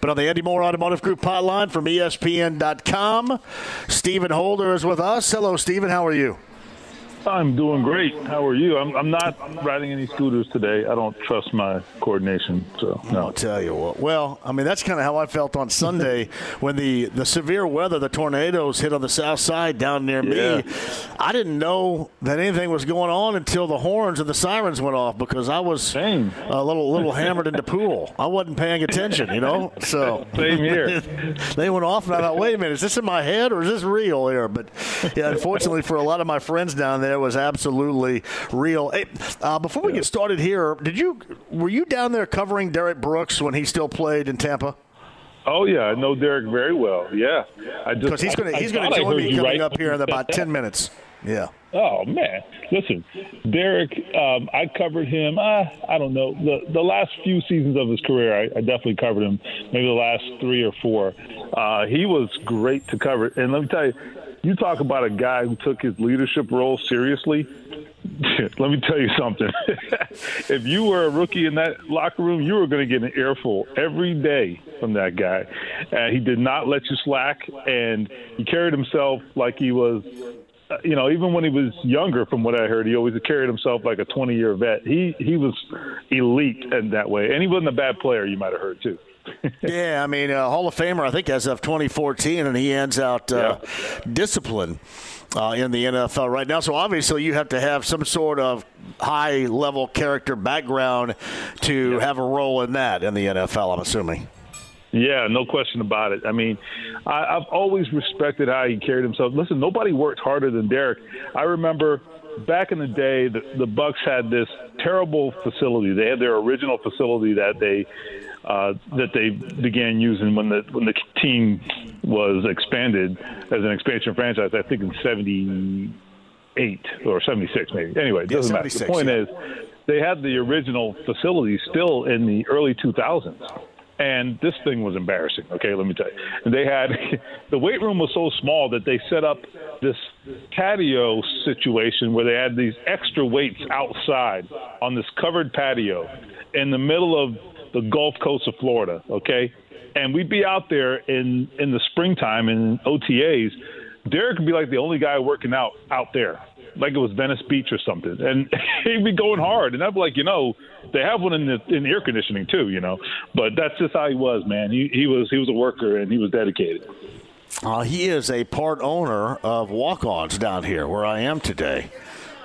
But on the Andy Moore Automotive Group hotline from ESPN.com, Stephen Holder is with us. Hello, Stephen. How are you? I'm doing great. How are you? I'm, I'm not riding any scooters today. I don't trust my coordination. So no. I'll tell you what. Well, I mean that's kind of how I felt on Sunday when the the severe weather, the tornadoes hit on the south side down near Yeah. me. I didn't know that anything was going on until the horns and the sirens went off because I was Same. a little little hammered in the pool. I wasn't paying attention, you know. So Same here. they went off, and I thought, wait a minute, is this in my head or is this real here? But yeah, unfortunately for a lot of my friends down there, it was absolutely real. Hey, uh, before we get started here, did you were you down there covering Derrick Brooks when he still played in Tampa? Oh yeah, I know Derrick very well. Yeah, Because he's going to he's going to join me coming right up here in about ten minutes. Yeah. Oh man, listen, Derrick. Um, I covered him. Uh, I don't know the the last few seasons of his career. I, I definitely covered him. Maybe the last three or four. Uh, he was great to cover. And let me tell you, you talk about a guy who took his leadership role seriously. let me tell you something. if you were a rookie in that locker room, you were going to get an earful every day from that guy. Uh, he did not let you slack, and he carried himself like he was uh, you know, even when he was younger, from what I heard, he always carried himself like a 20 year vet. He he was elite in that way, and he wasn't a bad player. You might have heard too. Yeah, I mean, uh, Hall of Famer, I think, as of 2014, and he ends out uh, discipline uh, in the NFL right now. So obviously, you have to have some sort of high level character background to have a role in that in the NFL, I'm assuming. Yeah, no question about it. I mean, I, I've always respected how he carried himself. Listen, nobody worked harder than Derrick. I remember back in the day, the, the Bucs had this terrible facility. They had their original facility that they uh, that they began using when the when the team was expanded as an expansion franchise. I think in '78 or '76, maybe. Anyway, it doesn't matter. The point yeah. is, they had the original facility still in the early 2000s. And this thing was embarrassing. Okay, let me tell you. They had the weight room was so small that they set up this patio situation where they had these extra weights outside on this covered patio in the middle of the Gulf Coast of Florida. Okay, and we'd be out there in in the springtime in OTAs. Derrick would be like the only guy working out out there, like it was Venice Beach or something, and he'd be going hard. And I'd be like, you know, they have one in the in air conditioning too, you know. But that's just how he was, man. He he was he was a worker and he was dedicated. Uh, he is a part owner of Walk Ons down here where I am today.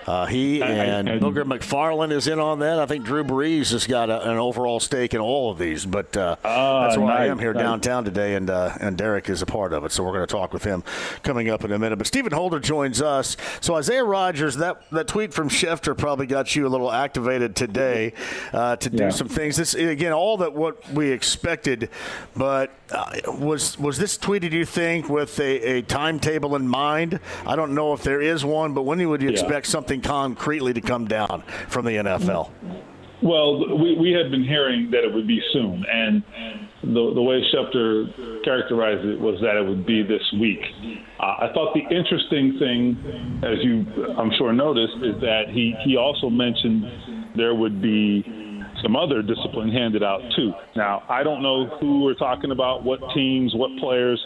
Uh, he I- and I- Booger McFarland is in on that. I think Drew Brees has got a, an overall stake in all of these, but uh, Ah, that's why I am here nice. downtown today, and uh, and Derrick is a part of it. So we're going to talk with him coming up in a minute. But Stephen Holder joins us. So Isaiah Rodgers, that that tweet from Schefter probably got you a little activated today uh, to do Yeah. some things. This again, all that what we expected, but uh, was was this tweeted? You think with a, a timetable in mind? I don't know if there is one, but when would you Yeah. expect something concretely to come down from the NFL? Well, we, we had been hearing that it would be soon, and the, the way Schefter characterized it was that it would be this week. Uh, I thought the interesting thing, as you I'm sure noticed, is that he, he also mentioned there would be some other discipline handed out too. Now, I don't know who we're talking about, what teams, what players,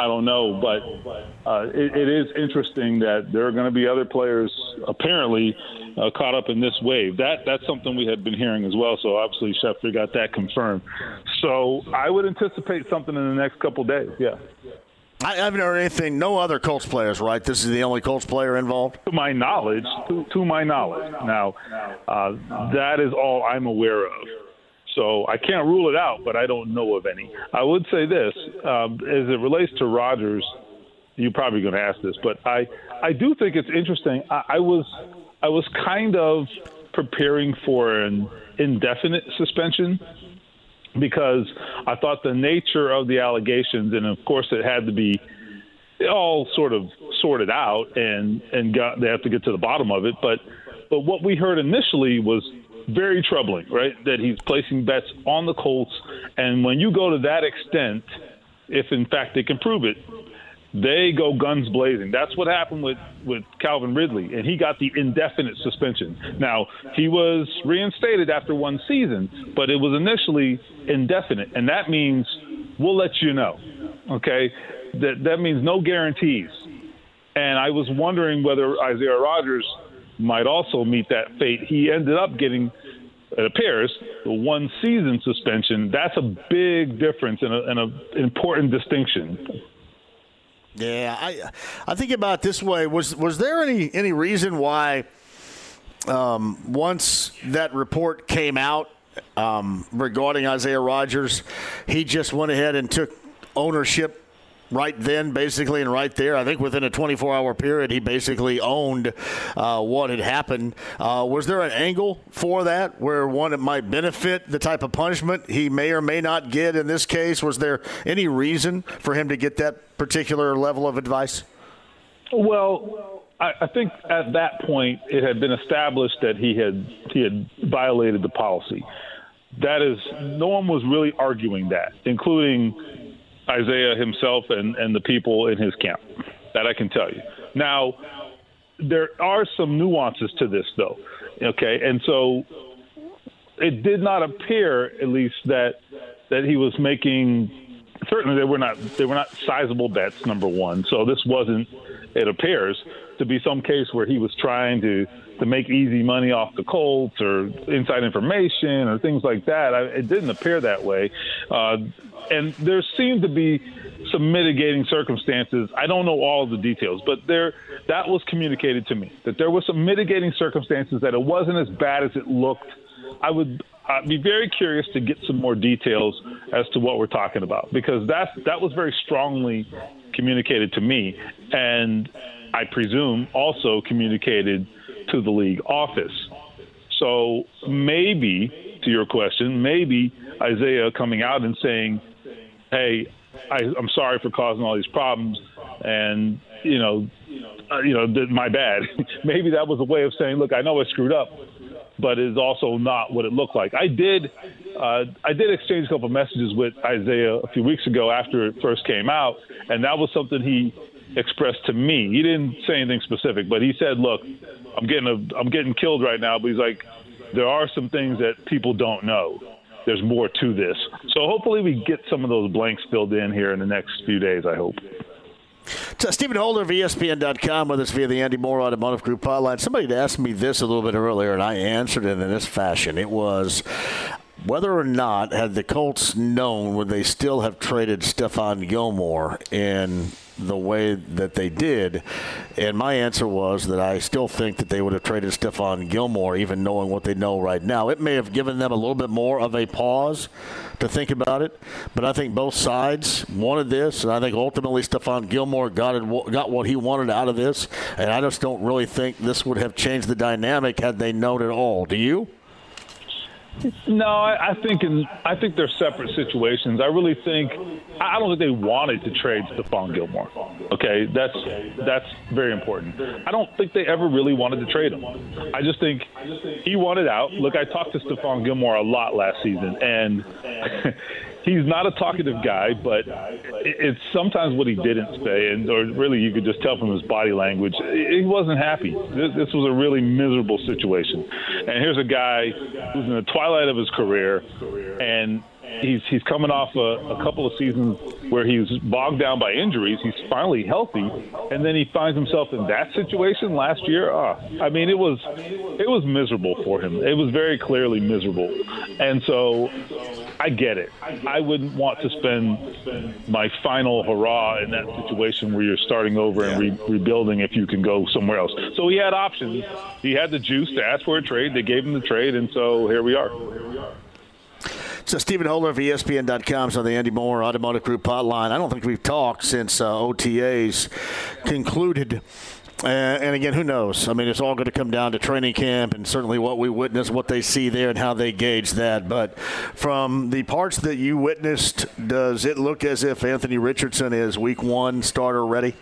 I don't know, but uh, it, it is interesting that there are going to be other players apparently uh, caught up in this wave. That that's something we had been hearing as well. So obviously Schefter got that confirmed. So I would anticipate something in the next couple days. Yeah. I haven't heard anything. No other Colts players, right? This is the only Colts player involved. To my knowledge, to, to my knowledge. Now, uh, that is all I'm aware of. So I can't rule it out, but I don't know of any. I would say this, um, as it relates to Rodgers, you're probably going to ask this, but I, I do think it's interesting. I, I was I was kind of preparing for an indefinite suspension because I thought the nature of the allegations, and of course it had to be all sort of sorted out, and and got they have to get to the bottom of it. But but what we heard initially was very troubling, right? That he's placing bets on the Colts, and when you go to that extent, if in fact they can prove it, they go guns blazing. That's what happened with, with Calvin Ridley, and he got the indefinite suspension. Now, he was reinstated after one season, but it was initially indefinite, and that means we'll let you know. Okay? That, that means no guarantees. And I was wondering whether Isaiah Rodgers might also meet that fate. He ended up getting, it appears, the one season suspension. That's a big difference and an important distinction. Yeah, I I think about this way. Was was there any any reason why um, once that report came out um, regarding Isaiah Rodgers, he just went ahead and took ownership right then, basically, and right there. I think within a 24 hour period, he basically owned uh, what had happened. Uh, was there an angle for that where one it might benefit the type of punishment he may or may not get in this case? Was there any reason for him to get that particular level of advice? Well, I, I think at that point it had been established that he had he had violated the policy. That is, no one was really arguing that, including Isaiah himself and, and the people in his camp. That I can tell you. Now, there are some nuances to this, though. Okay, and so it did not appear, at least, that that he was making. Certainly, they were not they were not sizable bets. Number one, so this wasn't. It appears to be some case where he was trying to to make easy money off the Colts or inside information or things like that. I, it didn't appear that way. Uh, and there seemed to be some mitigating circumstances. I don't know all the details, but there that was communicated to me that there were some mitigating circumstances that it wasn't as bad as it looked. I would I'd be very curious to get some more details as to what we're talking about because that that was very strongly communicated to me, and I presume also communicated to the league office. So maybe, to your question, maybe Isaiah coming out and saying, "Hey, I, I'm sorry for causing all these problems," and you know, uh, you know, my bad. maybe that was a way of saying, "Look, I know I screwed up, but it's also not what it looked like." I did, uh, I did exchange a couple messages with Isaiah a few weeks ago after it first came out, and that was something he expressed to me. He didn't say anything specific, but he said, "Look, I'm getting a, I'm getting killed right now." But he's like, "There are some things that people don't know. There's more to this." So hopefully, we get some of those blanks filled in here in the next few days. I hope. So Stephen Holder of ESPN.com with us via the Andy Moore Automotive Group hotline. Somebody had asked me this a little bit earlier, and I answered it in this fashion. It was whether or not had the Colts known would they still have traded Stephon Gilmore in the way that they did? And my answer was that I still think that they would have traded Stephon Gilmore, even knowing what they know right now. It may have given them a little bit more of a pause to think about it, but I think both sides wanted this, and I think ultimately Stephon Gilmore got it, got what he wanted out of this, and I just don't really think this would have changed the dynamic had they known it all. Do you? No, I, I think in I think they're separate situations. I really think I don't think they wanted to trade Stephon Gilmore. Okay, that's that's very important. I don't think they ever really wanted to trade him. I just think he wanted out. Look, I talked to Stephon Gilmore a lot last season, and he's not a talkative guy, but it's sometimes what he didn't say, and or really you could just tell from his body language, he wasn't happy. This, this was a really miserable situation. And here's a guy who's in the twilight of his career, and he's he's coming off a, a couple of seasons where he was bogged down by injuries. He's finally healthy, and then he finds himself in that situation last year. Oh, I mean, it was it was miserable for him. It was very clearly miserable, and so I get it. I wouldn't want to spend my final hurrah in that situation where you're starting over and re- rebuilding if you can go somewhere else. So he had options. He had the juice to ask for a trade. They gave him the trade, and so here we are. So Stephen Holder of ESPN.com is on the Andy Moore Automotive Group hotline. I don't think we've talked since uh, OTAs concluded And, and, again, who knows? I mean, it's all going to come down to training camp and certainly what we witness, what they see there, and how they gauge that. But from the parts that you witnessed, does it look as if Anthony Richardson is week one starter ready?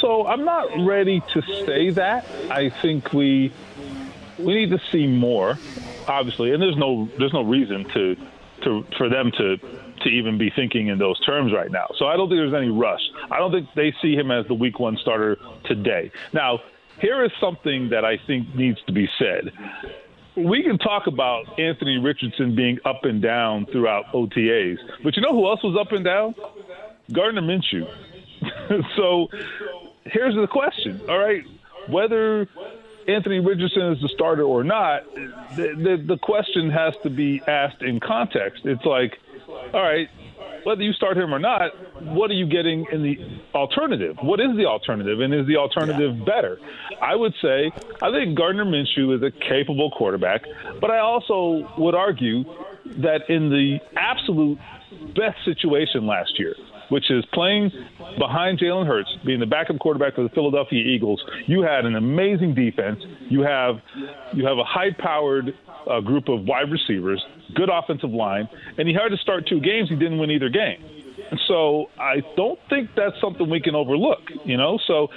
So I'm not ready to say that. I think we we need to see more, obviously, and there's no there's no reason to to for them to to even be thinking in those terms right now. So I don't think there's any rush. I don't think they see him as the week one starter today. Now, here is something that I think needs to be said. We can talk about Anthony Richardson being up and down throughout OTAs, but you know who else was up and down? Gardner Minshew. so here's the question. All right, whether Anthony Richardson is the starter or not, the, the, the question has to be asked in context. It's like, all right, whether you start him or not, what are you getting in the alternative? What is the alternative, and is the alternative yeah. better? I would say I think Gardner Minshew is a capable quarterback, but I also would argue that in the absolute best situation last year, which is playing behind Jalen Hurts, being the backup quarterback for the Philadelphia Eagles. You had an amazing defense. You have you have a high-powered uh, group of wide receivers, good offensive line, and he had to start two games. He didn't win either game. And so I don't think that's something we can overlook. You know, so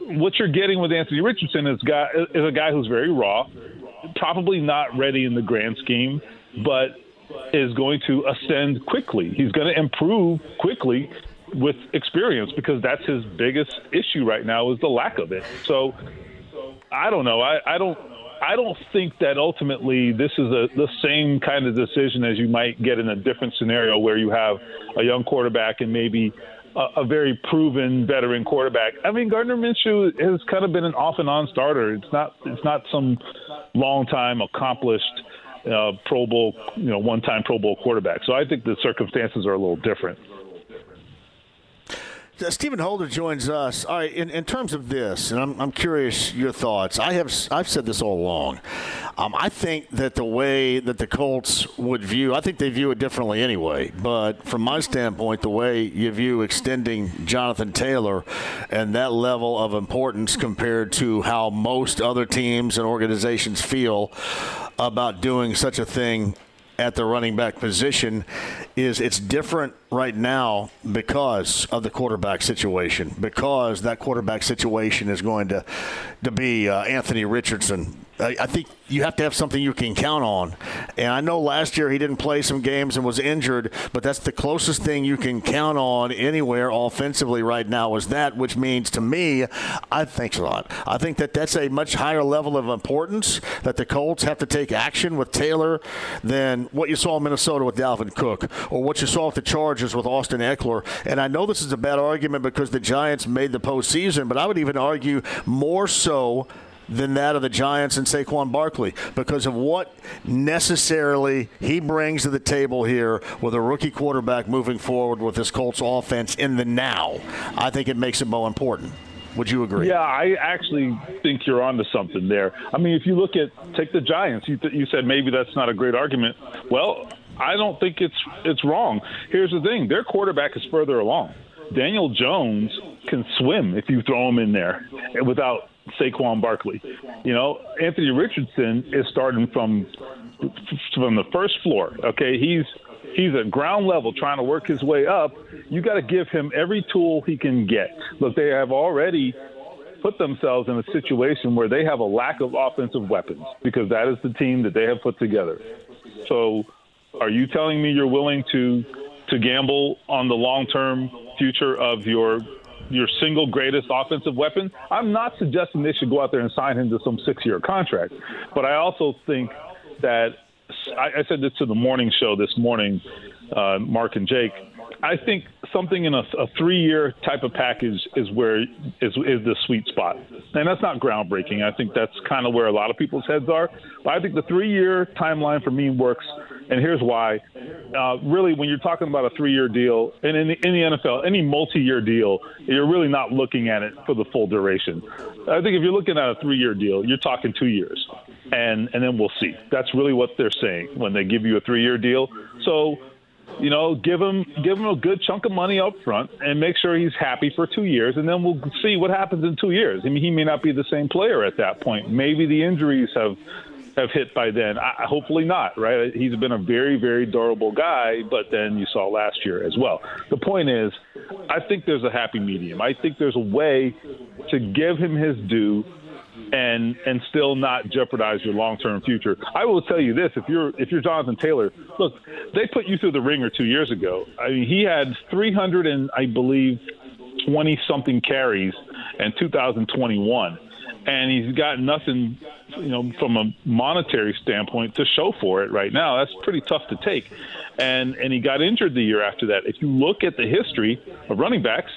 what you're getting with Anthony Richardson is guy is a guy who's very raw, probably not ready in the grand scheme, but is going to ascend quickly. He's going to improve quickly with experience because that's his biggest issue right now is the lack of it. So I don't know. I, I don't I don't think that ultimately this is a, the same kind of decision as you might get in a different scenario where you have a young quarterback and maybe a, a very proven veteran quarterback. I mean, Gardner Minshew has kind of been an off and on starter. It's not it's not some long time accomplished uh, Pro Bowl, you know, one-time Pro Bowl quarterback. So I think the circumstances are a little different. Uh, Stephen Holder joins us. All right, in, in terms of this, and I'm, I'm curious your thoughts. I have I've said this all along. Um, I think that the way that the Colts would view, I think they view it differently anyway. But from my standpoint, the way you view extending Jonathan Taylor and that level of importance compared to how most other teams and organizations feel about doing such a thing at the running back position is it's different right now because of the quarterback situation because that quarterback situation is going to to be uh, Anthony Richardson I think you have to have something you can count on. And I know last year he didn't play some games and was injured, but that's the closest thing you can count on anywhere offensively right now is that, which means to me, I think a lot. I think that that's a much higher level of importance that the Colts have to take action with Taylor than what you saw in Minnesota with Dalvin Cook or what you saw with the Chargers with Austin Ekeler. And I know this is a bad argument because the Giants made the postseason, but I would even argue more so than that of the Giants and Saquon Barkley because of what necessarily he brings to the table here with a rookie quarterback moving forward with this Colts offense in the now. I think it makes it more important. Would you agree? Yeah, I actually think you're onto something there. I mean, if you look at take the Giants, you, th- you said maybe that's not a great argument. Well, I don't think it's it's wrong. Here's the thing: their quarterback is further along. Daniel Jones can swim if you throw him in there without Saquon Barkley. You know, Anthony Richardson is starting from from the first floor. Okay, he's he's at ground level trying to work his way up. You got to give him every tool he can get. Look, they have already put themselves in a situation where they have a lack of offensive weapons because that is the team that they have put together. So, are you telling me you're willing to to gamble on the long-term future of your your single greatest offensive weapon. I'm not suggesting they should go out there and sign him to some six year contract, but I also think that I, I said this to the morning show this morning, uh, Mark and Jake. I think something in a, a three-year type of package is where is is the sweet spot, and that's not groundbreaking. I think that's kind of where a lot of people's heads are. But I think the three-year timeline for me works, and here's why. Uh, really, when you're talking about a three-year deal, and in the, in the NFL, any multi-year deal, you're really not looking at it for the full duration. I think if you're looking at a three-year deal, you're talking two years, and and then we'll see. That's really what they're saying when they give you a three-year deal. So you know, give him give him a good chunk of money up front and make sure he's happy for two years, and then we'll see what happens in two years. I mean, he may not be the same player at that point. Maybe the injuries have have hit by then. I, hopefully not, right? He's been a very, very durable guy, but then you saw last year as well. The point is, I think there's a happy medium. I think there's a way to give him his due and and still not jeopardize your long term future. I will tell you this: if you're if you're Jonathan Taylor, look, they put you through the ringer two years ago. I mean, he had 300 and I believe 20 something carries in 2021, and he's got nothing, you know, from a monetary standpoint to show for it right now. That's pretty tough to take, and and he got injured the year after that. If you look at the history of running backs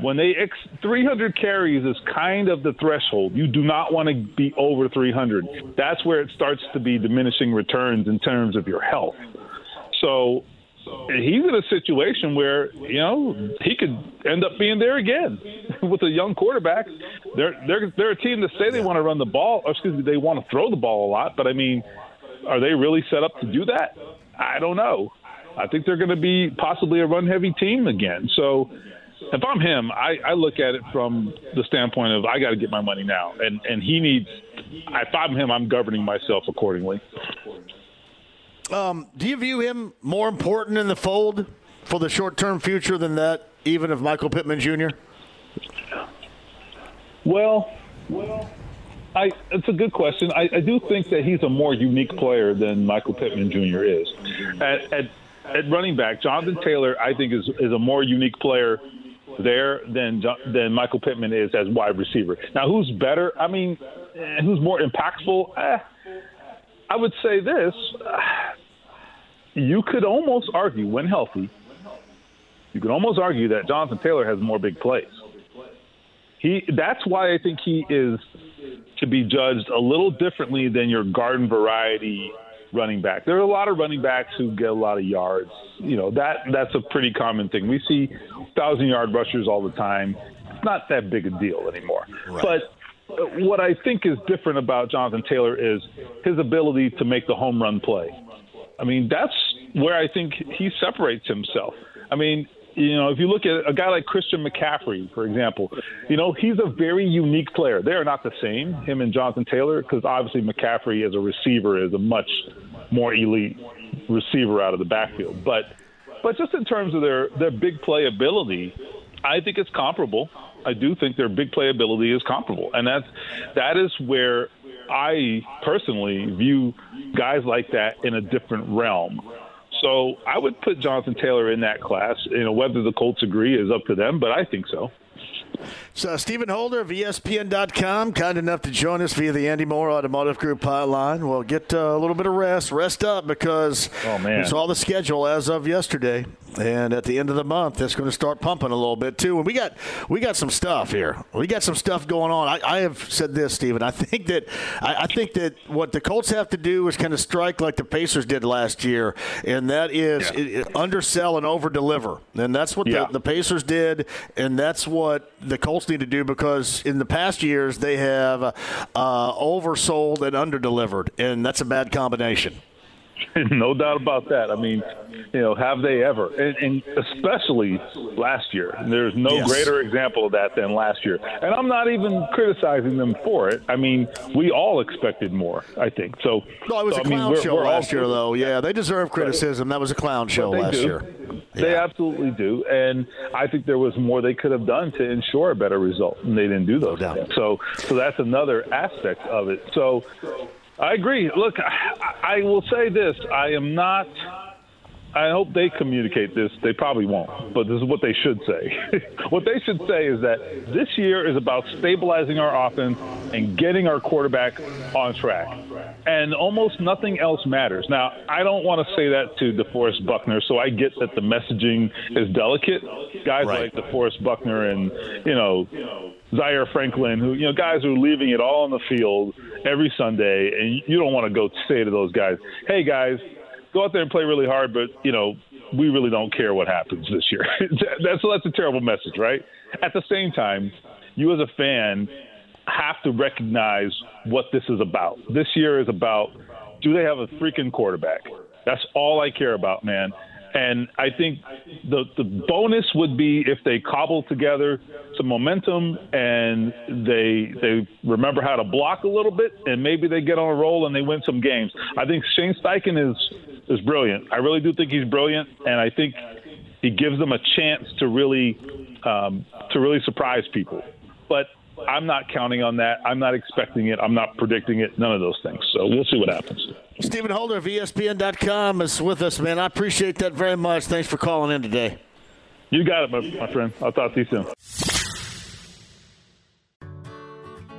when they ex- 300 carries is kind of the threshold. You do not want to be over 300. That's where it starts to be diminishing returns in terms of your health. So he's in a situation where you know he could end up being there again with a young quarterback. They're they're they're a team that say they want to run the ball, or excuse me, they want to throw the ball a lot. But I mean, are they really set up to do that? I don't know. I think they're going to be possibly a run heavy team again. So if I'm him, I, I look at it from the standpoint of I got to get my money now, and and he needs. If I'm him, I'm governing myself accordingly. Um, do you view him more important in the fold for the short-term future than that, even of Michael Pittman Jr.? Well, well, I, it's a good question. I, I do think that he's a more unique player than Michael Pittman Jr. is. At, at, at running back, Jonathan Taylor, I think, is is a more unique player there than than Michael Pittman is as wide receiver. Now, who's better? I mean, eh, who's more impactful? Eh, I would say this: you could almost argue, when healthy, you could almost argue that Jonathan Taylor has more big plays. He that's why I think he is to be judged a little differently than your garden variety running back. There are a lot of running backs who get a lot of yards. You know that that's a pretty common thing. We see thousand yard rushers all the time. It's not that big a deal anymore. Right. But uh, what I think is different about Jonathan Taylor is his ability to make the home run play. I mean, that's where I think he separates himself. I mean, you know, if you look at a guy like Christian McCaffrey, for example, you know, he's a very unique player. They are not the same, him and Jonathan Taylor, because obviously McCaffrey as a receiver is a much more elite receiver out of the backfield. But but just in terms of their their big play ability, I think it's comparable. I do think their big play ability is comparable, and that's that is where I personally view guys like that in a different realm. So I would put Jonathan Taylor in that class. You know, whether the Colts agree is up to them, but I think so. So, Stephen Holder of ESPN.com, kind enough to join us via the Andy Moore Automotive Group hotline. We'll get uh, a little bit of rest, rest up because oh, man. we saw the schedule as of yesterday. And at the end of the month, it's going to start pumping a little bit too. And we got we got some stuff here. We got some stuff going on. I, I have said this, Stephen. I think that I, I, think that what the Colts have to do is kind of strike like the Pacers did last year, and that is yeah. it, it undersell and over deliver. And that's what yeah. the, the Pacers did, and that's what the Colts need to do because in the past years they have uh, oversold and underdelivered, and that's a bad combination. no doubt about that. I mean, you know, have they ever? And, and especially last year. There's no yes. greater example of that than last year. And I'm not even criticizing them for it. I mean, we all expected more. I think so. No, it was so, a clown I mean, show we're, we're last year, though. Yeah, they deserve criticism. That was a clown show last do. year. They yeah. absolutely do, and I think there was more they could have done to ensure a better result, and they didn't do those. No so, so that's another aspect of it. So, I agree. Look, I, I will say this: I am not. I hope they communicate this. They probably won't, but this is what they should say. what they should say is that this year is about stabilizing our offense and getting our quarterback on track. And almost nothing else matters. Now, I don't want to say that to DeForest Buckner, so I get that the messaging is delicate. Guys right. like DeForest Buckner and, you know, Zaire Franklin, who you know guys who are leaving it all on the field every Sunday, and you don't want to go say to those guys, "Hey guys, go out there and play really hard, but you know we really don't care what happens this year." that's that's a terrible message, right? At the same time, you as a fan have to recognize what this is about. This year is about do they have a freaking quarterback? That's all I care about, man. And I think the the bonus would be if they cobble together some momentum and they they remember how to block a little bit and maybe they get on a roll and they win some games. I think Shane Steichen is is brilliant. I really do think he's brilliant, and I think he gives them a chance to really um, to really surprise people. But I'm not counting on that. I'm not expecting it. I'm not predicting it. None of those things. So we'll see what happens. Stephen Holder of ESPN.com is with us, man. I appreciate that very much. Thanks for calling in today. You got it, my, my friend. I'll talk to you soon.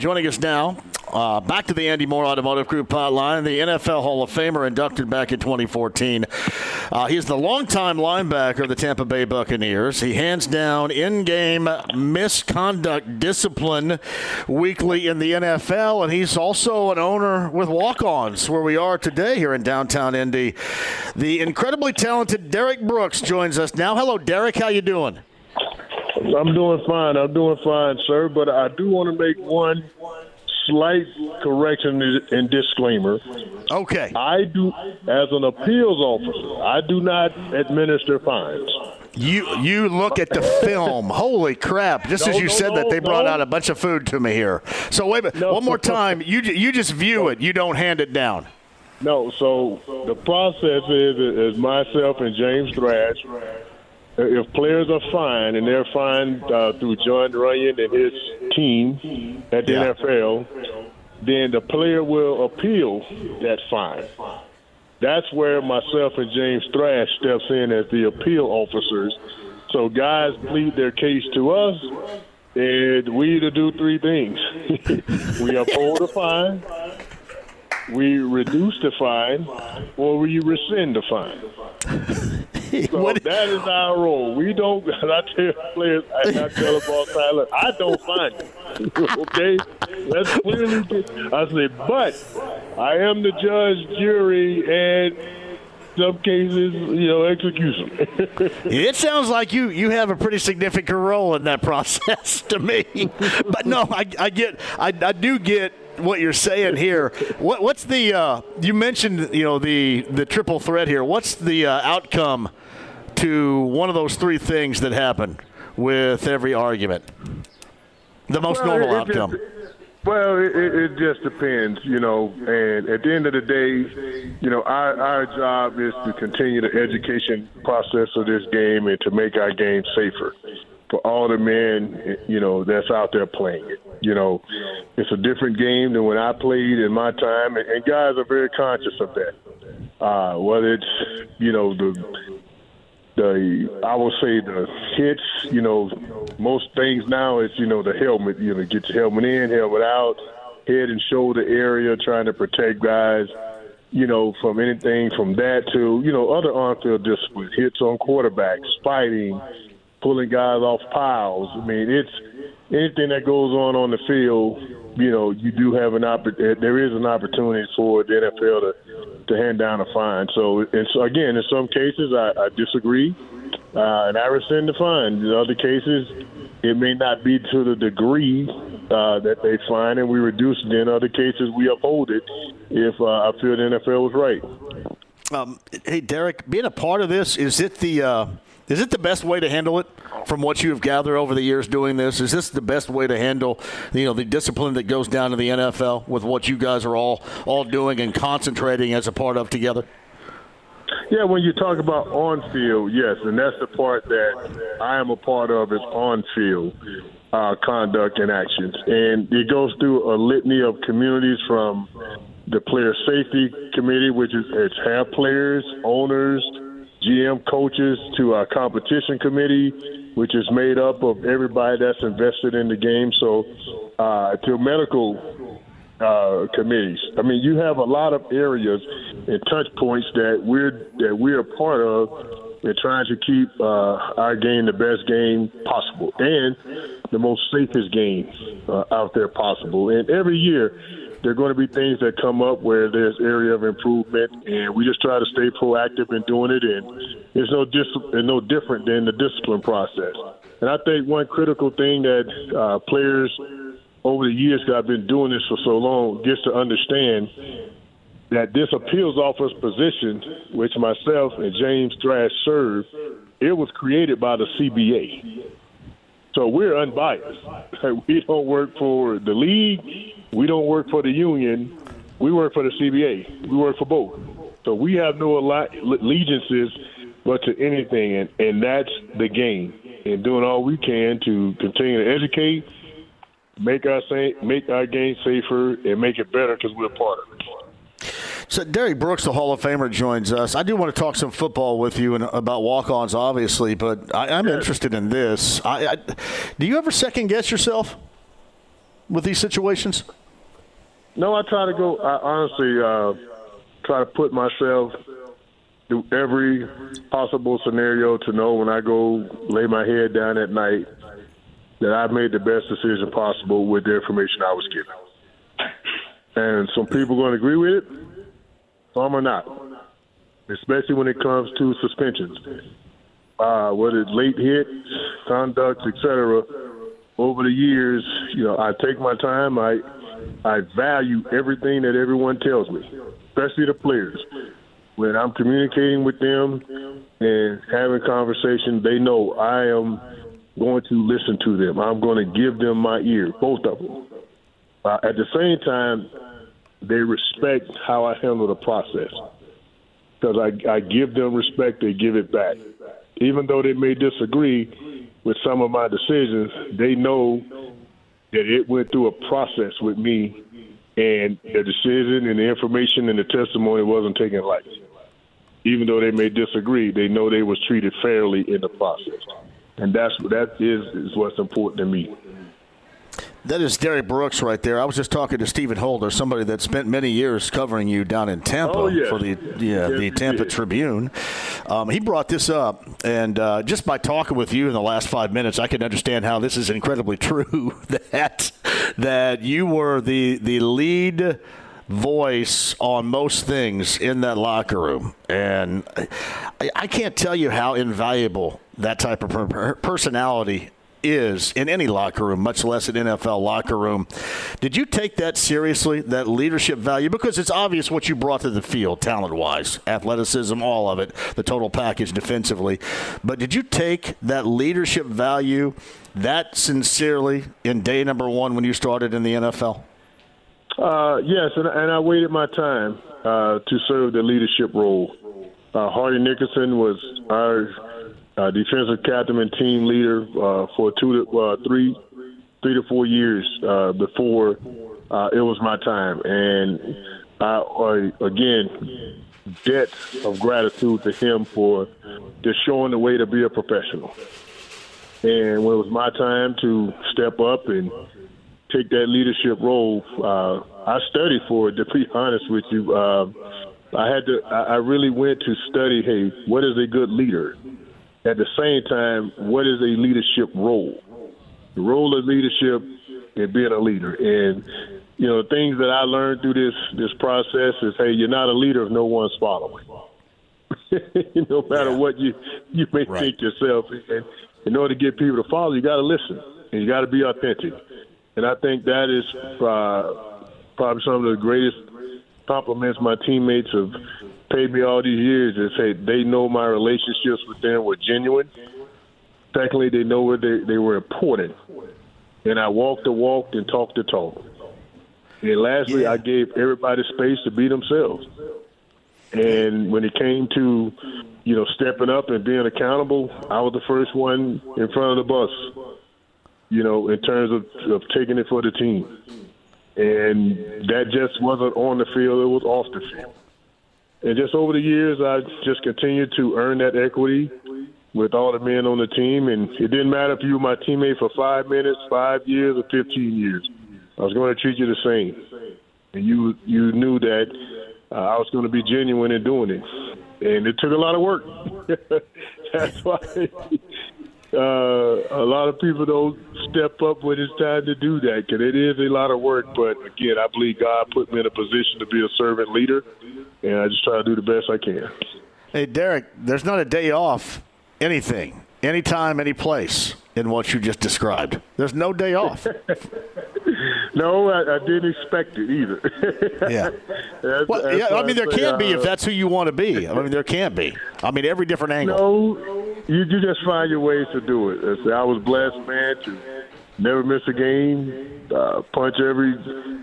Joining us now, uh, back to the Andy Moore Automotive Group hotline, the NFL Hall of Famer inducted back in 2014. Uh, he's the longtime linebacker of the Tampa Bay Buccaneers. He hands down in game misconduct discipline weekly in the NFL, and he's also an owner with walk ons where we are today here in downtown Indy. The incredibly talented Derrick Brooks joins us now. Hello, Derrick. How you doing? I'm doing fine. I'm doing fine, sir. But I do want to make one slight correction and disclaimer. Okay. I do, as an appeals officer, I do not administer fines. You you look at the film. Holy crap! Just no, as you no, said no, that, they brought out a bunch of food to me here. So wait a minute. One more time. You you just view it. You don't hand it down. No. So the process is is myself and James Thrash if players are fined and they're fined uh, through Jon Runyan and his team at the yeah. NFL, then the player will appeal that fine. That's where myself and James Thrash steps in as the appeal officers. So guys plead their case to us, and we either do three things: we uphold the fine, we reduce the fine, or we rescind the fine. So what, that is our role. We don't. I tell players, I, I tell them all time, I don't find it. okay, let's clearly. I say, but I am the judge, jury, and some cases, you know, execution. it sounds like you you have a pretty significant role in that process to me. but no, I, I get, I, I do get what you're saying here. What, what's the? Uh, you mentioned you know the the triple threat here. What's the uh, outcome to one of those three things that happen with every argument? The most well, normal outcome. Just, well, it, it, just depends, you know. And at the end of the day, you know, our, our job is to continue the education process of this game and to make our game safer for all the men, you know, that's out there playing it. You know, it's a different game than when I played in my time, and guys are very conscious of that. Uh, whether it's, you know, the the I will say the hits, you know, most things now is, you know, the helmet, you know, get your helmet in, helmet out, head and shoulder area, trying to protect guys, you know, from anything from that to, you know, other on field disciplines, hits on quarterbacks, fighting, pulling guys off piles. I mean, it's anything that goes on on the field. You know, you do have an oppor- There is an opportunity for the NFL to to hand down a fine. So, and so again, in some cases, I, I disagree, uh, and I rescind the fine. In other cases, it may not be to the degree uh, that they fine, and we reduce it. In other cases, we uphold it if uh, I feel the NFL was right. Um, hey, Derrick, being a part of this, is it the uh, is it the best way to handle it from what you have gathered over the years doing this? Is this the best way to handle you know the discipline that goes down to the NFL with what you guys are all all doing and concentrating as a part of together? Yeah, when you talk about on field, yes, and that's the part that I am a part of is on field uh, conduct and actions, and it goes through a litany of communities from the player safety committee, which is it's have players, owners, GM coaches to our competition committee, which is made up of everybody that's invested in the game. So, uh, to medical uh, committees. I mean, you have a lot of areas and touch points that we're that we're a part of in trying to keep uh, our game the best game possible and the most safest game uh, out there possible. And every year, there are going to be things that come up where there's area of improvement, and we just try to stay proactive in doing it. And it's no dis- no different than the discipline process. And I think one critical thing that uh, players over the years that I've been doing this for so long gets to understand that this appeals office position, which myself and James Thrash serve, it was created by the CBA. So we're unbiased. We don't work for the league. We don't work for the union. We work for the CBA. We work for both. So we have no allegiances but to anything, and, and that's the game. And doing all we can to continue to educate, make our make our game safer, and make it better because we're part of it. So Derrick Brooks, the Hall of Famer, joins us. I do want to talk some football with you and about walk-ons, obviously, but I, am interested in this. I, I, do you ever second guess yourself with these situations? No, I try to go. I honestly uh, try to put myself through every possible scenario to know when I go lay my head down at night that I've made the best decision possible with the information I was given. And some people are going to agree with it, some are not, especially when it comes to suspensions. Uh, whether it's late hits, conduct, etc. Over the years, you know, I take my time. I I value everything that everyone tells me, especially the players. When I'm communicating with them and having conversation, they know I am going to listen to them. I'm going to give them my ear, both of them. Uh, at the same time, they respect how I handle the process because I, I give them respect, they give it back. Even though they may disagree with some of my decisions, they know that it went through a process with me, and the decision and the information and the testimony wasn't taken lightly. Even though they may disagree, they know they was treated fairly in the process, and that's that is is what's important to me. That is Derrick Brooks right there. I was just talking to Stephen Holder, somebody that spent many years covering you down in Tampa oh, yeah. for the yeah, yes, the Tampa did. Tribune. Um, he brought this up, and uh, just by talking with you in the last five minutes, I can understand how this is incredibly true. that that you were the the lead voice on most things in that locker room. And I, I, can't tell you how invaluable that type of personality is in any locker room, much less an NFL locker room. Did you take that seriously, that leadership value? Because it's obvious what you brought to the field, talent wise, athleticism, all of it, the total package defensively. But did you take that leadership value that sincerely in day number one when you started in the NFL? Uh, yes, and, and, I waited my time uh, to serve the leadership role. Uh, Hardy Nickerson was our uh, defensive captain and team leader uh, for two to uh, three, three to four years uh, before uh, it was my time, and I, I again debt of gratitude to him for just showing the way to be a professional. And when it was my time to step up and take that leadership role, uh, I studied for it. To be honest with you, uh, I had to. I really went to study. Hey, what is a good leader? At the same time, what is a leadership role? The role of leadership is being a leader. And, you know, things that I learned through this this process is, hey, you're not a leader if no one's following. no matter yeah. what you you may right. think yourself, and in order to get people to follow, you got to listen and you got to be authentic. And I think that is uh, probably some of the greatest compliments my teammates have paid me all these years is say they know my relationships with them were genuine. Secondly, they know where they, they were important. And I walked the walk and talked the talk. And lastly, yeah. I gave everybody space to be themselves. And when it came to, you know, stepping up and being accountable, I was the first one in front of the bus, you know, in terms of, of taking it for the team. And that just wasn't on the field, it was off the field. And just over the years, I just continued to earn that equity with all the men on the team. And it didn't matter if you were my teammate for five minutes, five years, or 15 years. I was going to treat you the same. And you you knew that uh, I was going to be genuine in doing it. And it took a lot of work. That's why uh, a lot of people don't step up when it's time to do that because it is a lot of work. But again, I believe God put me in a position to be a servant leader, and I just try to do the best I can. Hey, Derrick, there's not a day off anything, anytime, any place in what you just described. There's no day off. no, I, I, didn't expect it either. yeah. That's, well, that's yeah. I mean, there can't uh, be if uh, that's who you want to be. I mean, there can't be. I mean, every different angle. No, you, you just find your ways to do it. I was blessed, man, to never miss a game, uh, punch every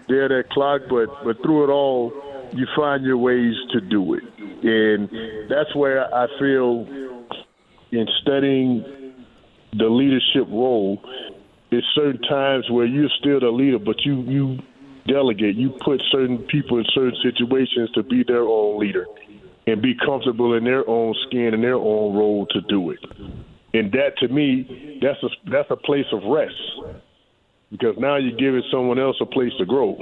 day of that clock, but but through it all, you find your ways to do it, and that's where I feel in studying the leadership role, it's certain times where you're still the leader, but you you delegate. You put certain people in certain situations to be their own leader and be comfortable in their own skin and their own role to do it. And that, to me, that's a that's a place of rest because now you're giving someone else a place to grow.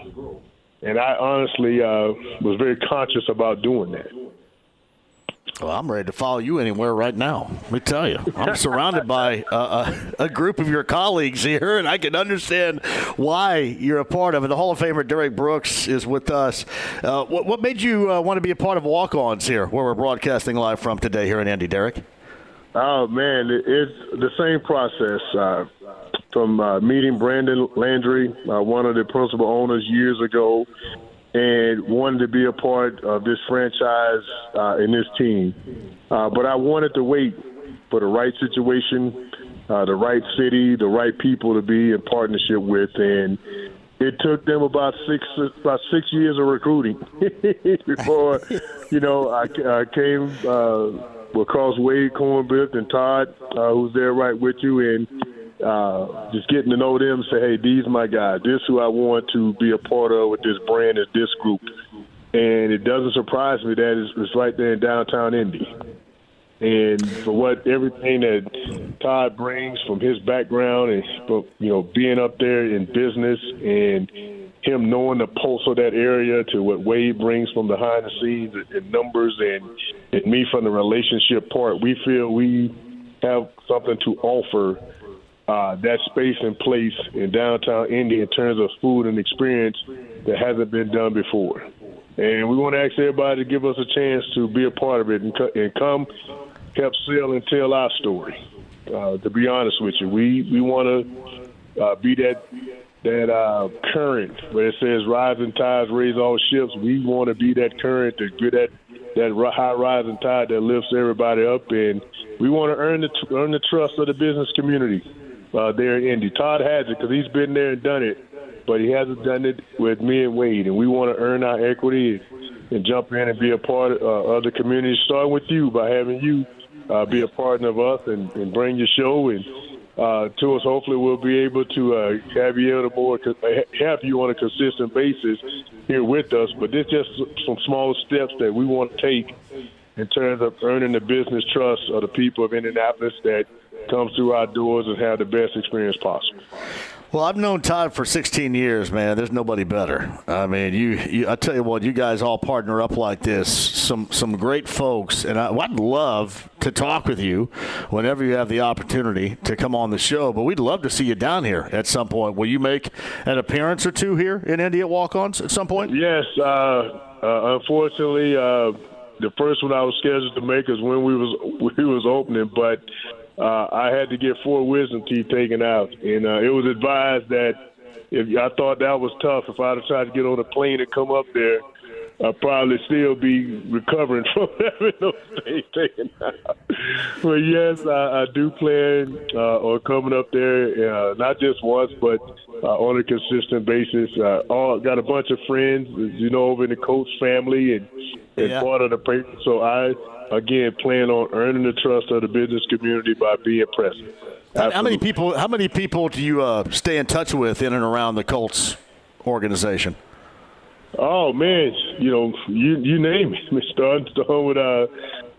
And I honestly uh, was very conscious about doing that. Well, I'm ready to follow you anywhere right now. Let me tell you, I'm surrounded by uh, a, a, group of your colleagues here, and I can understand why you're a part of it. The Hall of Famer Derrick Brooks is with us. Uh, what, what, made you uh, want to be a part of Walk Ons here, where we're broadcasting live from today here in Indy, Derrick? Oh man, it's the same process. Uh, from uh, meeting Brandon Landry, uh, one of the principal owners years ago, and wanted to be a part of this franchise uh, and this team. Uh, but I wanted to wait for the right situation, uh, the right city, the right people to be in partnership with, and it took them about six about six years of recruiting before you know I, I came uh, across Wade Cornbrook and Todd, uh, who's there right with you, and uh, just getting to know them, say, hey, these my guys. This who I want to be a part of with this brand is this group. And it doesn't surprise me that it's, it's right there in downtown Indy. And for what everything that Todd brings from his background and you know being up there in business and him knowing the pulse of that area to what Wade brings from behind the scenes and numbers and, and me from the relationship part, we feel we have something to offer uh, that space and place in downtown Indy in terms of food and experience that hasn't been done before. And we want to ask everybody to give us a chance to be a part of it and, and come help sell and tell our story. Uh, to be honest with you, we we want to uh, be that that uh, current where it says rising tides raise all ships. We want to be that current to get that that high rising tide that lifts everybody up, and we want to earn the earn the trust of the business community uh, there in Indy. Todd has it because he's been there and done it, but he hasn't done it with me and Wade. And we want to earn our equity and, jump in and be a part of, uh, of the community. Starting with you by having you uh, be a partner of us and, and bring your show and uh, to us. Hopefully, we'll be able to uh, have you on a more have you on a consistent basis here with us. But there's just some small steps that we want to take in terms of earning the business trust of the people of Indianapolis that come through our doors and have the best experience possible. Well, I've known Todd for 16 years, man. There's nobody better. I mean, you, you I tell you what, you guys all partner up like this. Some some great folks, and I, would love to talk with you whenever you have the opportunity to come on the show. But we'd love to see you down here at some point. Will you make an appearance or two here in Indy at Walk-Ons at some point? Yes. Uh, uh, unfortunately, uh, the first one I was scheduled to make is when we was we was opening, but uh, I had to get four wisdom teeth taken out, and uh, it was advised that if I thought that was tough, if I'd have tried to get on a plane and come up there, I'd probably still be recovering from having those teeth taken out. but yes, I, I do plan uh, on coming up there, uh, not just once, but uh, on a consistent basis. Uh, all got a bunch of friends, you know, over in the coach family and, and yeah. part of the paper. So I again plan on earning the trust of the business community by being present. Absolutely. How many people? How many people do you uh, stay in touch with in and around the Colts organization? Oh man, you know, you you name it. Starting starting with uh,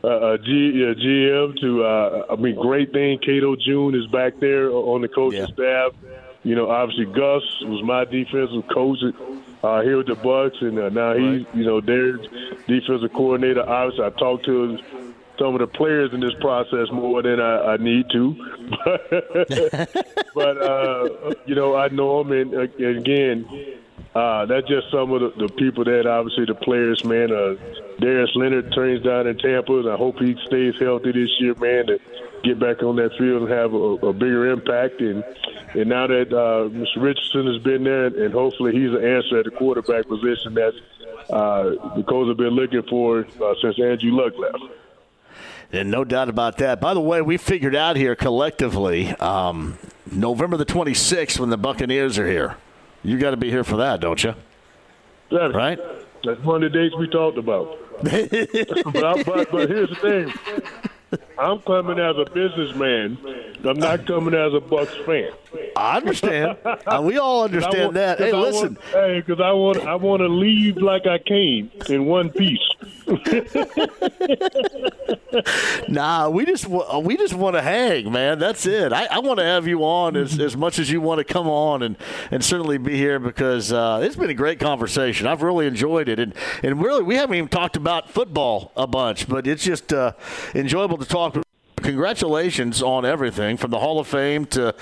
uh, G, uh, GM to uh, I mean, great thing. Cato June is back there on the coaching yeah. staff. You know, obviously Gus was my defensive coach uh, here with the Bucs, and uh, now he's you know their defensive coordinator. Obviously, I talked to some of the players in this process more than I, I need to. but uh, you know, I know him, and, uh, and again, uh, that's just some of the, the people that obviously the players, man. Uh, Darius Leonard trains down in Tampa, and I hope he stays healthy this year, man. To get back on that field and have a, a bigger impact. And and now that uh, Mr. Richardson has been there, and hopefully he's an answer at the quarterback position that uh, the Colts have been looking for uh, since Andrew Luck left. And no doubt about that. By the way, we figured out here collectively um, November the 26th when the Buccaneers are here. You got to be here for that, don't you? That, right? That's one of the dates we talked about. but, I, but, but here's the thing. I'm coming as a businessman. I'm not coming as a Bucs fan. I understand. uh, we all understand want, that. Hey, I listen. Want, hey, because I want I want to leave like I came in one piece. nah, we just we just want to hang, man. That's it. I, I want to have you on as, as much as you want to come on and, and certainly be here because uh, it's been a great conversation. I've really enjoyed it, and and really we haven't even talked about football a bunch, but it's just uh, enjoyable to talk congratulations on everything from the Hall of Fame to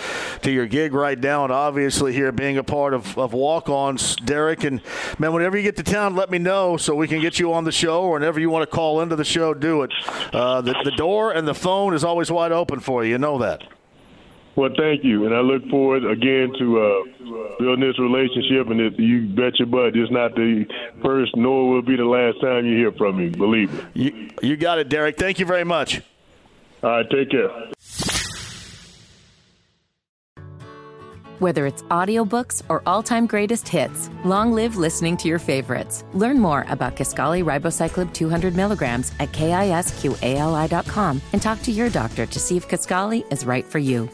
to your gig right now, and obviously here being a part of, of Walk Ons, Derrick. And man, whenever you get to town, let me know so we can get you on the show, or whenever you want to call into the show, do it. Uh, the, the door and the phone is always wide open for you. You know that. Well, thank you, and I look forward again to uh, building this relationship. And if you bet your butt, it's not the first, nor will be the last time you hear from me. Believe me. You, you got it, Derrick. Thank you very much. All right, take care. Whether it's audiobooks or all-time greatest hits, long live listening to your favorites. Learn more about Kisqali Ribociclib 200 milligrams at kisqali.com and talk to your doctor to see if Kisqali is right for you.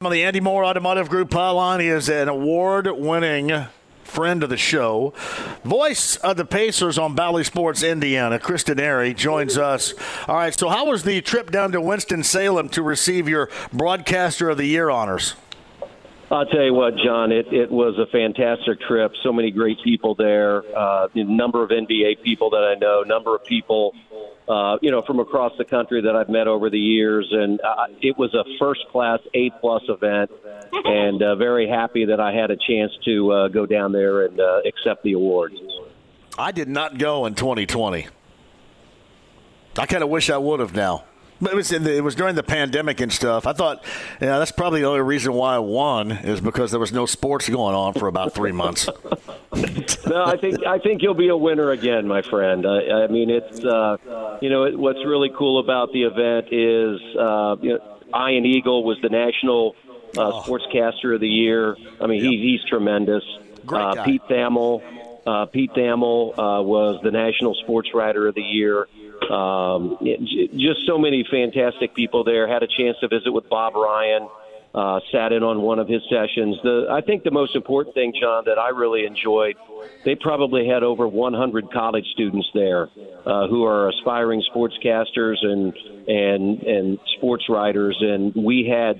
On the Andy Moore Automotive Group hotline, he is an award-winning friend of the show, voice of the Pacers on Bally Sports Indiana, Chris Denari, joins us. All right, so how was the trip down to Winston-Salem to receive your Broadcaster of the Year honors? I'll tell you what, John, it, it was a fantastic trip. So many great people there, uh, a number of NBA people that I know, number of people uh, you know, from across the country that I've met over the years, and uh, it was a first class A plus event, and uh, very happy that I had a chance to uh, go down there and uh, accept the award. I did not go in 2020. I kind of wish I would have now. It was the, it was during the pandemic and stuff. I thought, yeah, that's probably the only reason why I won is because there was no sports going on for about three months. no, I think I think you'll be a winner again, my friend. I, I mean, it's uh, you know it, what's really cool about the event is uh, you know, Ian Eagle was the national uh, oh. sportscaster of the year. I mean, yep. he, he's tremendous. Great uh, guy. Pete Thamel. Uh, Pete Thamel uh, was the national sports writer of the year. Um, just so many fantastic people there. Had a chance to visit with Bob Ryan. Uh, sat in on one of his sessions. The I think the most important thing, John, that I really enjoyed, they probably had over 100 college students there uh, who are aspiring sportscasters and and and sports writers, and we had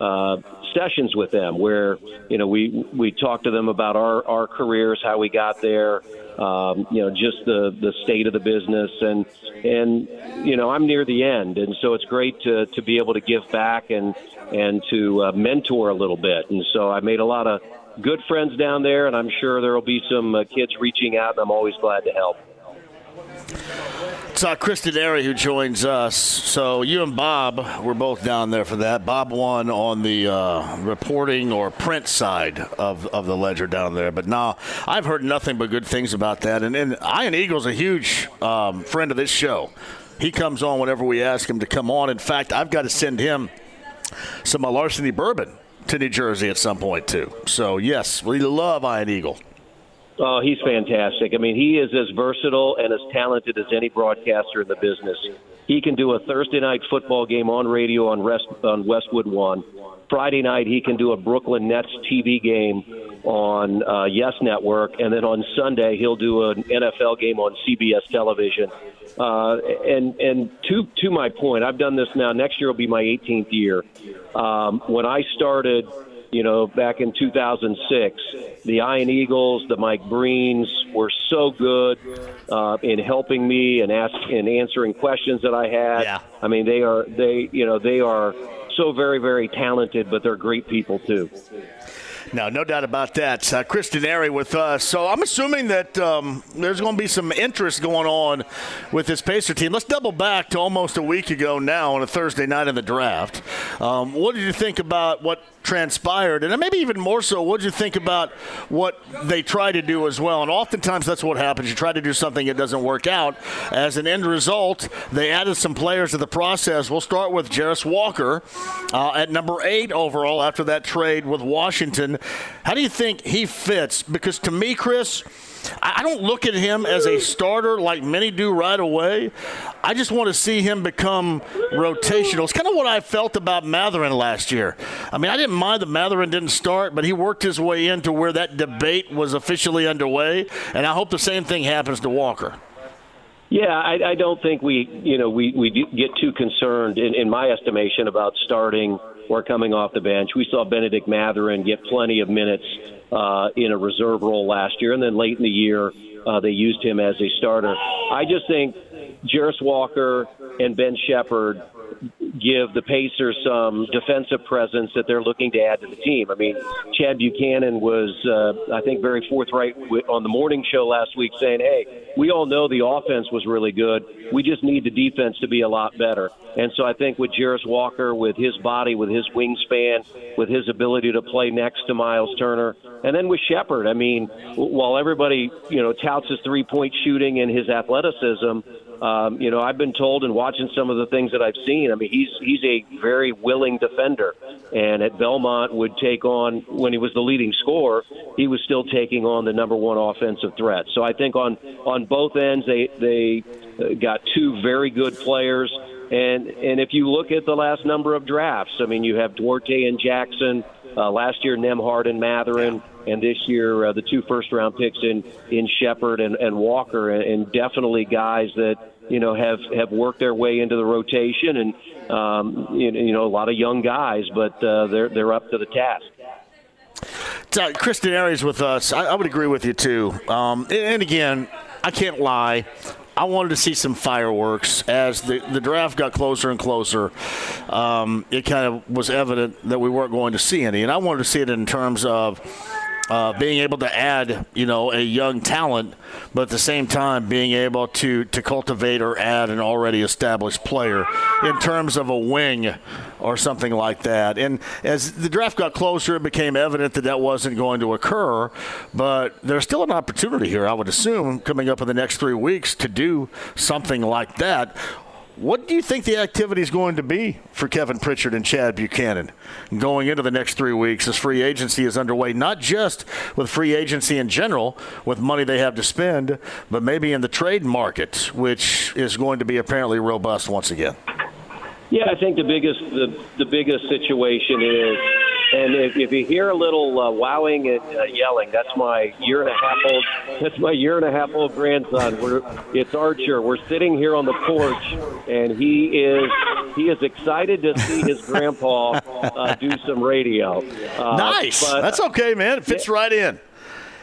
uh, sessions with them where you know we we talked to them about our our careers, how we got there, um, you know, just the the state of the business, and and you know, I'm near the end, and so it's great to to be able to give back and and to uh, mentor a little bit, and so I made a lot of good friends down there, and I'm sure there will be some uh, kids reaching out, and I'm always glad to help. It's uh, Chris Denari who joins us. So you and Bob were both down there for that. Bob won on the uh, reporting or print side of, of the ledger down there. But now I've heard nothing but good things about that. And, and Ian Eagle's a huge um, friend of this show. He comes on whenever we ask him to come on. In fact, I've got to send him some larceny bourbon to New Jersey at some point, too. So, yes, we love Ian Eagle. Oh, he's fantastic. I mean, he is as versatile and as talented as any broadcaster in the business. He can do a Thursday night football game on radio on, Rest, on Westwood One. Friday night, he can do a Brooklyn Nets TV game on uh, Yes Network, and then on Sunday, he'll do an NFL game on CBS television. Uh, and and to to my point, I've done this now. Next year will be my 18th year. Um, when I started you know, back in 2006. The Ian Eagles, the Mike Breens were so good uh, in helping me and ask and answering questions that I had. Yeah. I mean, they are they you know they are so very, very talented, but they're great people too. No, no doubt about that. Uh, Chris Denari with us. So I'm assuming that um, there's going to be some interest going on with this Pacer team. Let's double back to almost a week ago now on a Thursday night in the draft. Um, what did you think about what transpired, and maybe even more so, what did you think about what they try to do as well? And oftentimes that's what happens. You try to do something, it doesn't work out. As an end result, they added some players to the process. We'll start with Jarace Walker uh, at number eight overall after that trade with Washington. How do you think he fits? Because to me, Chris, I don't look at him as a starter like many do right away. I just want to see him become rotational. It's kind of what I felt about Mathurin last year. I mean, I didn't mind that Mathurin didn't start, but he worked his way into where that debate was officially underway, and I hope the same thing happens to Walker. Yeah, I, I don't think we, you know, we, we get too concerned, in, in my estimation, about starting or coming off the bench. We saw Benedict Mathurin get plenty of minutes uh, in a reserve role last year, and then late in the year uh, they used him as a starter. I just think Jarace Walker and Ben Sheppard give the Pacers some defensive presence that they're looking to add to the team. I mean, Chad Buchanan was, uh, I think, very forthright on the morning show last week saying, hey, we all know the offense was really good. We just need the defense to be a lot better. And so I think with Jarace Walker, with his body, with his wingspan, with his ability to play next to Miles Turner, and then with Sheppard, I mean, while everybody, you know, touts his three point shooting and his athleticism, um, you know, I've been told and watching some of the things that I've seen. I mean, he's he's a very willing defender, and at Belmont would take on when he was the leading scorer, he was still taking on the number one offensive threat. So I think on on both ends they they uh, got two very good players. And and if you look at the last number of drafts, I mean, you have Duarte and Jackson. Uh, last year, Nembhard and Mathurin, and this year uh, the two first round picks in in Sheppard and, and Walker, and, and definitely guys that you know have have worked their way into the rotation, and um, you, you know a lot of young guys, but uh, they're they're up to the task. Uh, Chris Denari with us. I, I, would agree with you too. Um, and again, I can't lie. I wanted to see some fireworks as the, the draft got closer and closer. Um, it kind of was evident that we weren't going to see any, and I wanted to see it in terms of uh, being able to add, you know, a young talent, but at the same time being able to to cultivate or add an already established player in terms of a wing or something like that. And as the draft got closer, it became evident that that wasn't going to occur. But there's still an opportunity here, I would assume, coming up in the next three weeks to do something like that. What do you think the activity is going to be for Kevin Pritchard and Chad Buchanan going into the next three weeks as free agency is underway? Not just with free agency in general, with money they have to spend, but maybe in the trade market, which is going to be apparently robust once again. Yeah, I think the biggest the, the biggest situation is and if, if you hear a little uh, wowing and uh, yelling, that's my year and a half old. That's my year and a half old grandson. We're it's Archer. We're sitting here on the porch, and he is he is excited to see his grandpa uh, do some radio. Uh, nice. But, that's okay, man. It fits right in.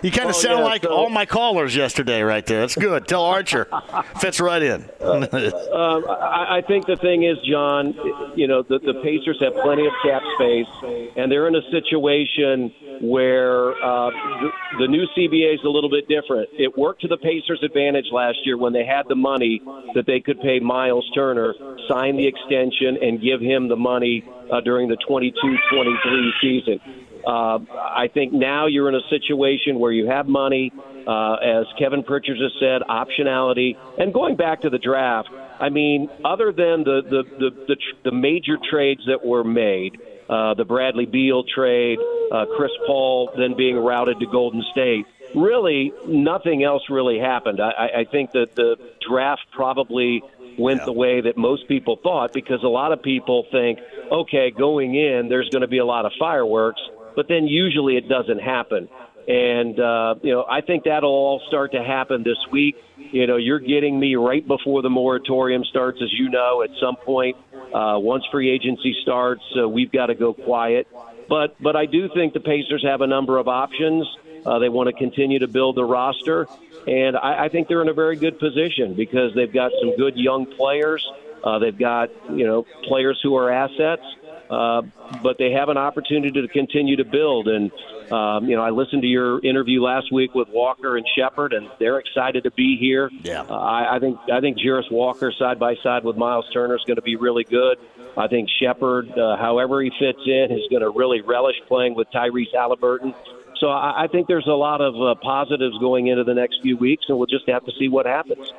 You kind of oh, sound yeah, like so, all my callers yesterday, right there. That's good. Tell Archer, fits right in. uh, um, I, I think the thing is, John, you know, the, the Pacers have plenty of cap space, and they're in a situation where uh, the, the new CBA is a little bit different. It worked to the Pacers' advantage last year when they had the money that they could pay Miles Turner, sign the extension, and give him the money uh, during the 22-23 season. Uh, I think now you're in a situation where you have money, uh, as Kevin Pritchard has said, optionality. And going back to the draft, I mean, other than the the the, the, the major trades that were made, uh, the Bradley Beal trade, uh, Chris Paul then being routed to Golden State. Really, nothing else really happened. I, I think that the draft probably went yeah. the way that most people thought because a lot of people think, okay, going in, there's going to be a lot of fireworks but then usually it doesn't happen. And, uh, you know, I think that'll all start to happen this week. You know, you're getting me right before the moratorium starts, as you know, at some point. Uh, once free agency starts, uh, we've got to go quiet. But, but I do think the Pacers have a number of options. Uh, they want to continue to build the roster. And I, I think they're in a very good position because they've got some good young players. Uh, they've got, you know, players who are assets uh, but they have an opportunity to continue to build. And um, you know, I listened to your interview last week with Walker and Sheppard, and they're excited to be here. Yeah, uh, I, I think I think Jarace Walker side by side with Miles Turner is going to be really good. I think Sheppard, uh, however he fits in, is going to really relish playing with Tyrese Halliburton. So I, I think there's a lot of uh, positives going into the next few weeks, and we'll just have to see what happens.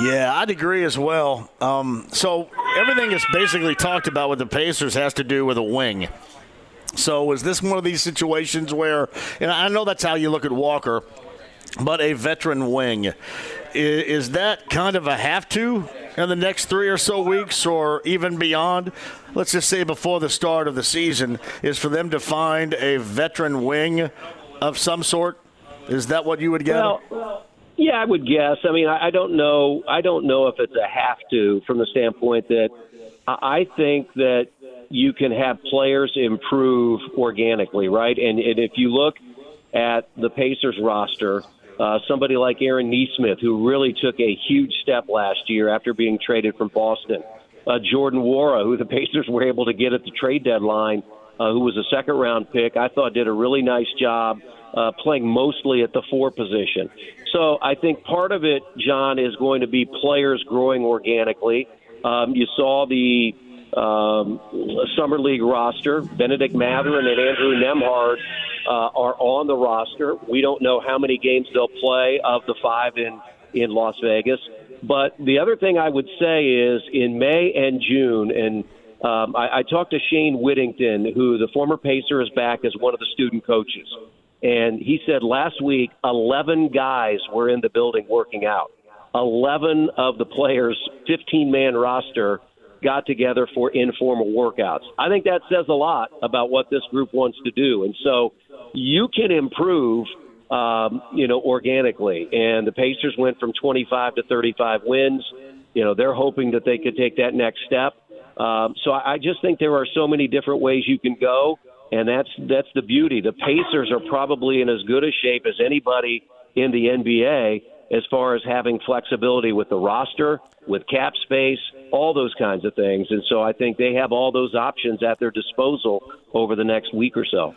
Yeah, I'd agree as well. Um, so everything that's basically talked about with the Pacers has to do with a wing. So is this one of these situations where, and I know that's how you look at Walker, but a veteran wing, is, that kind of a have to in the next three or so weeks or even beyond? Let's just say before the start of the season, is for them to find a veteran wing of some sort? Is that what you would get? Well, yeah, I would guess. I mean, I, I don't know. I don't know if it's a have to from the standpoint that I think that you can have players improve organically, right? And, and if you look at the Pacers roster, uh, somebody like Aaron Nesmith, who really took a huge step last year after being traded from Boston, uh, Jordan Nwora, who the Pacers were able to get at the trade deadline, uh, who was a second round pick, I thought did a really nice job uh, playing mostly at the four position. So I think part of it, John, is going to be players growing organically. Um, you saw the um, summer league roster. Benedict Mathurin and Andrew Nembhard uh, are on the roster. We don't know how many games they'll play of the five in in Las Vegas. But the other thing I would say is in May and June, and um, I, I talked to Shayne Whittington, who the former Pacer is back as one of the student coaches. And he said last week, 11 guys were in the building working out. 11 of the players, 15 man roster, got together for informal workouts. I think that says a lot about what this group wants to do. And so you can improve, um, you know, organically. And the Pacers went from 25 to 35 wins. You know, they're hoping that they could take that next step. Um, so I, I just think there are so many different ways you can go and that's that's the beauty. The Pacers are probably in as good a shape as anybody in the NBA as far as having flexibility with the roster, with cap space, all those kinds of things. And so I think they have all those options at their disposal over the next week or so.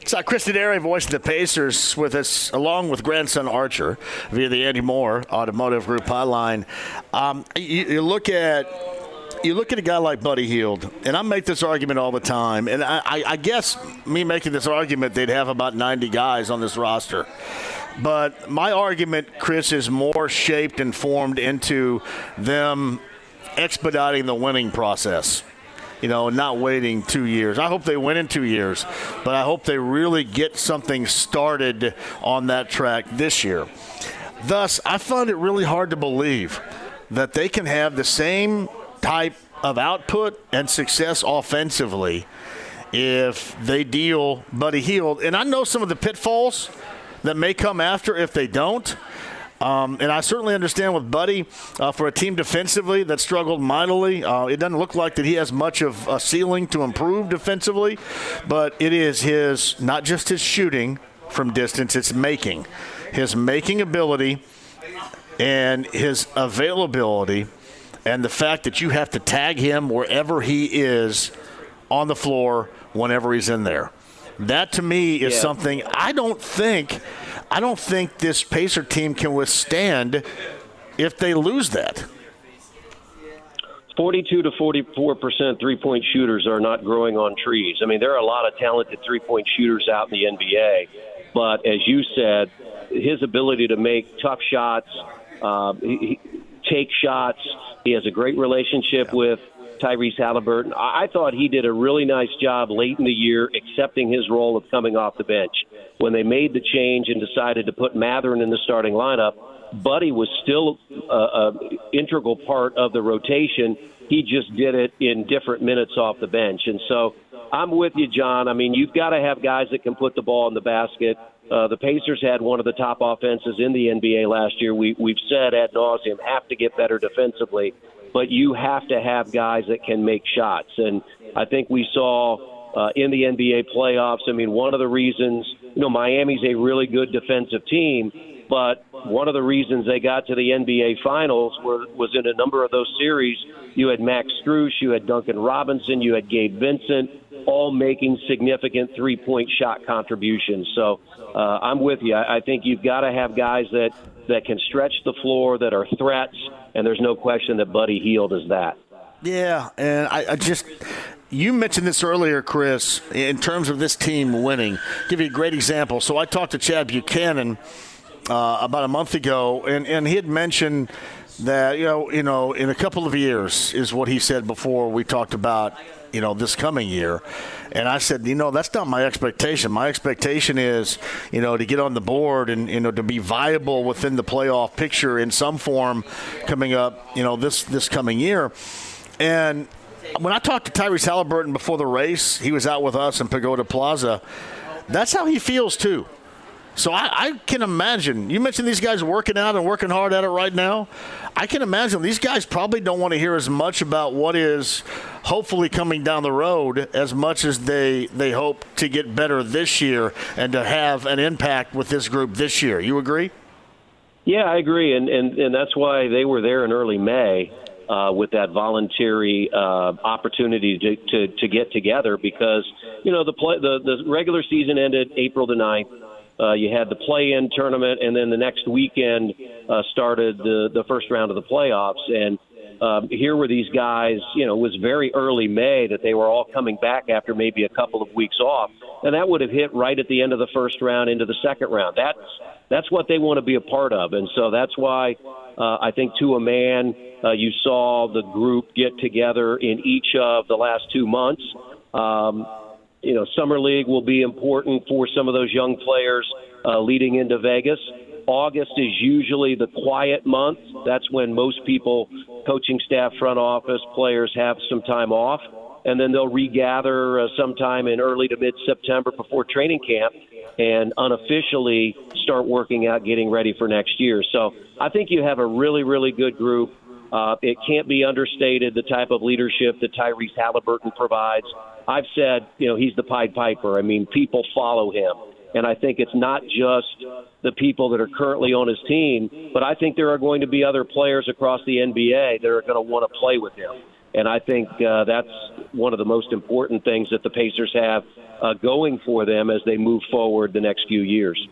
It's uh, Chris Denari, voice of the Pacers, with us, along with grandson Archer, via the Andy Moore Automotive Group hotline. Um, you, you look at you look at a guy like Buddy Hield, and I make this argument all the time, and I, I, I, guess me making this argument, they'd have about 90 guys on this roster. But my argument, Chris, is more shaped and formed into them expediting the winning process. You know, not waiting two years. I hope they win in two years, but I hope they really get something started on that track this year. Thus, I find it really hard to believe that they can have the same type of output and success offensively if they deal Buddy Hield. And I know some of the pitfalls that may come after if they don't. Um, and I certainly understand with Buddy uh, for a team defensively that struggled mightily. Uh, it doesn't look like that he has much of a ceiling to improve defensively, but it is his not just his shooting from distance; it's making his making ability and his availability and the fact that you have to tag him wherever he is on the floor whenever he's in there. That to me is yeah. something I don't think I don't think this Pacer team can withstand if they lose that. 42 to 44 percent three point shooters are not growing on trees. I mean, there are a lot of talented three point shooters out in the NBA, but as you said, his ability to make tough shots, uh, he, take shots. He has a great relationship yeah. with Tyrese Halliburton. I thought he did a really nice job late in the year accepting his role of coming off the bench. When they made the change and decided to put Mathurin in the starting lineup, Buddy was still an integral part of the rotation. He just did it in different minutes off the bench. And so I'm with you, John. I mean, you've got to have guys that can put the ball in the basket. Uh, the Pacers had one of the top offenses in the NBA last year. We, we've said ad nauseum have to get better defensively, but you have to have guys that can make shots. And I think we saw uh, in the NBA playoffs. I mean, one of the reasons, you know, Miami's a really good defensive team, but one of the reasons they got to the NBA Finals were, was in a number of those series you had Max Strus, you had Duncan Robinson, you had Gabe Vincent, all making significant three point shot contributions. So uh, I'm with you. I, I think you've got to have guys that, that can stretch the floor, that are threats, and there's no question that Buddy Hield is that. Yeah, and I, I just you mentioned this earlier, Chris, in terms of this team winning. I'll give you a great example. So I talked to Chad Buchanan uh, about a month ago, and, and he had mentioned that you know you know in a couple of years is what he said before we talked about you know this coming year. And i said you know that's not my expectation. My expectation is you know to get on the board and you know to be viable within the playoff picture in some form coming up you know this this coming year. And when i talked to tyrese halliburton before the race he was out with us in pagoda plaza. That's how he feels too so I, I, can imagine. You mentioned these guys working out and working hard at it right now. I can imagine these guys probably don't want to hear as much about what is hopefully coming down the road as much as they they hope to get better this year and to have an impact with this group this year. You agree? Yeah, I agree, and and and that's why they were there in early May. Uh, with that voluntary uh, opportunity to, to, to get together because you know the play the, the regular season ended April the 9th uh, you had the play-in tournament, and then the next weekend uh, started the the first round of the playoffs. And um, here were these guys. You know, it was very early May that they were all coming back after maybe a couple of weeks off, and that would have hit right at the end of the first round into the second round. That's that's what they want to be a part of, and so that's why uh, I think to a man, uh, you saw the group get together in each of the last two months. Um, you know, summer league will be important for some of those young players uh, leading into Vegas. August is usually the quiet month. That's when most people, coaching staff, front office, players have some time off. And then they'll regather uh, sometime in early to mid September before training camp and unofficially start working out, getting ready for next year. So I think you have a really, really good group. Uh, it can't be understated the type of leadership that Tyrese Halliburton provides. I've said, you know, he's the Pied Piper. I mean, people follow him. And I think it's not just the people that are currently on his team, but I think there are going to be other players across the NBA that are going to want to play with him. And I think uh, that's one of the most important things that the Pacers have uh, going for them as they move forward the next few years.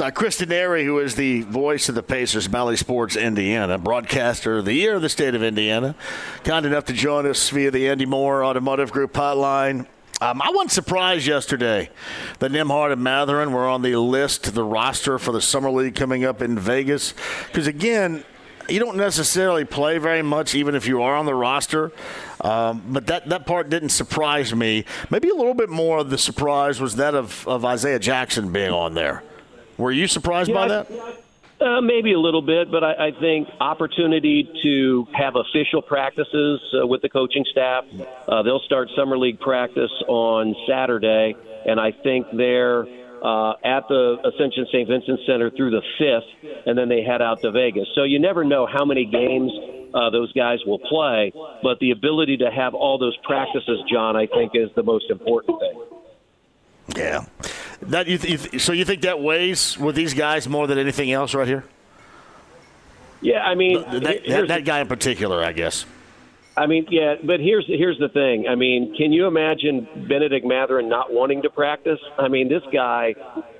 Uh, Chris Denari, who is the voice of the Pacers, Bally Sports Indiana, broadcaster of the year of the state of Indiana. Kind enough to join us via the Andy Moore Automotive Group hotline. Um, I wasn't surprised yesterday that Nembhard and Mathurin were on the list, the roster for the Summer League coming up in Vegas. Because, again, you don't necessarily play very much, even if you are on the roster. Um, but that, that part didn't surprise me. Maybe a little bit more of the surprise was that of, of Isaiah Jackson being on there. Were you surprised yeah, by that? Uh, maybe a little bit, but I, I think opportunity to have official practices uh, with the coaching staff. Uh, they'll start summer league practice on Saturday, and I think they're uh, at the Ascension St. Vincent Center through the fifth, and then they head out to Vegas. So you never know how many games uh, those guys will play, but the ability to have all those practices, John, I think is the most important thing. Yeah. That you th- so you think that weighs with these guys more than anything else right here? Yeah, I mean that, that, that guy in particular, I guess. I mean, yeah, but here's here's the thing. I mean, can you imagine Benedict Mathurin not wanting to practice? I mean, this guy,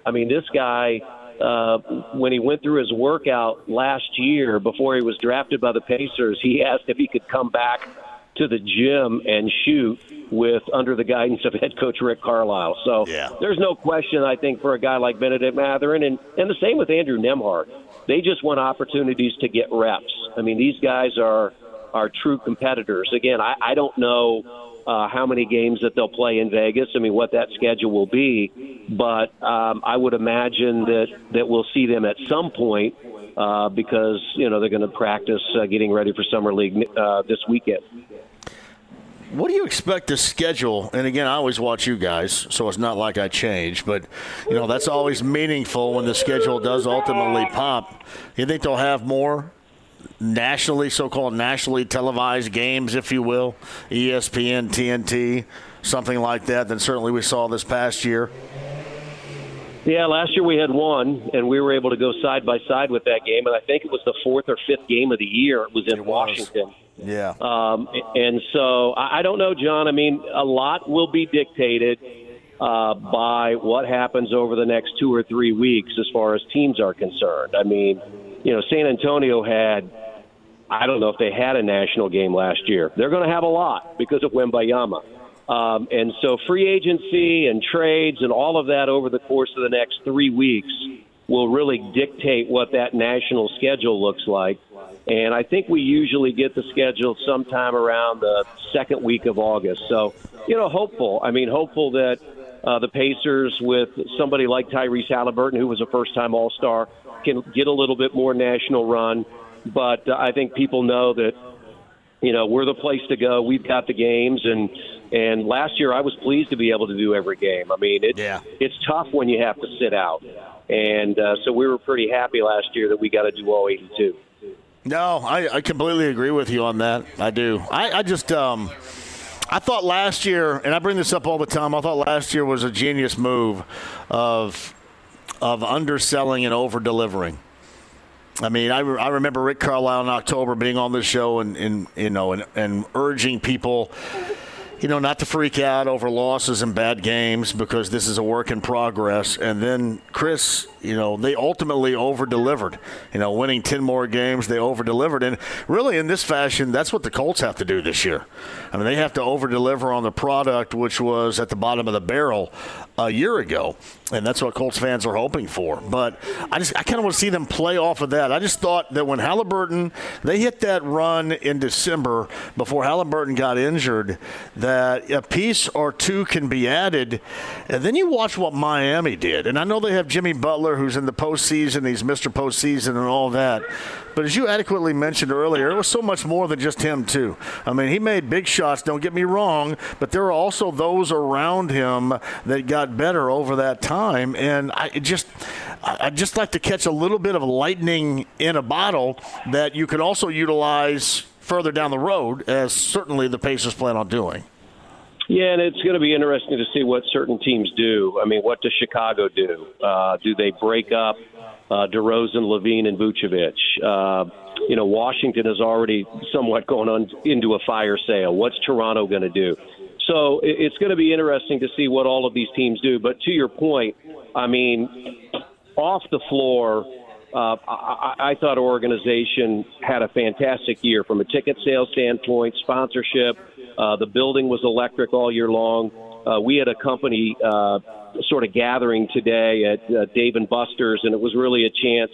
I mean, this guy, uh, when he went through his workout last year before he was drafted by the Pacers, he asked if he could come back to the gym and shoot with under the guidance of head coach Rick Carlisle. So yeah. there's no question, I think, for a guy like Benedict Mathurin, and, and the same with Andrew Nembhard. They just want opportunities to get reps. I mean, these guys are are true competitors. Again, I, I don't know uh, how many games that they'll play in Vegas. I mean, what that schedule will be, but um, I would imagine that that we'll see them at some point uh, because you know they're going to practice uh, getting ready for summer league uh, this weekend. What do you expect the schedule? And again, I always watch you guys, so it's not like I change. But you know that's always meaningful when the schedule does ultimately pop. You think they'll have more nationally, so-called nationally televised games, if you will, ESPN, TNT, something like that, than certainly we saw this past year. Yeah, last year we had one, and we were able to go side by side with that game, and I think it was the fourth or fifth game of the year. It was in it Washington. Yeah. Um, and so I, don't know, John. I mean, a lot will be dictated uh, by what happens over the next two or three weeks as far as teams are concerned. I mean, you know, San Antonio had. I don't know if they had a national game last year. They're going to have a lot because of Wembanyama. Um, and so free agency and trades and all of that over the course of the next three weeks will really dictate what that national schedule looks like. And I think we usually get the schedule sometime around the second week of August. So, you know, hopeful. I mean, hopeful that uh, the Pacers, with somebody like Tyrese Halliburton, who was a first time All Star, can get a little bit more national run. But uh, I think people know that you know we're the place to go. We've got the games, and and last year I was pleased to be able to do every game. I mean, it, yeah. it's tough when you have to sit out, and uh, so we were pretty happy last year that we got to do all 82. No, I, I completely agree with you on that. I do. I, I just um, I thought last year, and I bring this up all the time. I thought last year was a genius move of of underselling and over delivering. I mean, I, re- I remember Rick Carlisle in October being on the show and, and you know and, and urging people, you know, not to freak out over losses and bad games because this is a work in progress. And then Chris, you know, they ultimately over delivered. You know, winning ten more games, they over delivered. And really, in this fashion, that's what the Colts have to do this year. I mean, they have to over deliver on the product, which was at the bottom of the barrel a year ago, and that's what Colts fans are hoping for. But I just I kind of want to see them play off of that. I just thought that when Halliburton they hit that run in December before Halliburton got injured, that a piece or two can be added, and then you watch what Miami did. And I know they have Jimmy Butler, who's in the postseason, he's Mr. Postseason, and all that. But as you adequately mentioned earlier, it was so much more than just him, too. I mean, he made big shots, don't get me wrong, but there were also those around him that got better over that time. And I just. I'd just like to catch a little bit of lightning in a bottle that you can also utilize further down the road, as certainly the Pacers plan on doing. Yeah, and it's going to be interesting to see what certain teams do. I mean, what does Chicago do? Uh, do they break up uh, DeRozan, LaVine, and Vucevic? Uh, you know, Washington is already somewhat going on into a fire sale. What's Toronto going to do? So it's going to be interesting to see what all of these teams do. But to your point, I mean, off the floor, uh, I, I thought our organization had a fantastic year from a ticket sales standpoint, sponsorship. Uh, the building was electric all year long. Uh, we had a company uh, sort of gathering today at uh, Dave and Buster's, and it was really a chance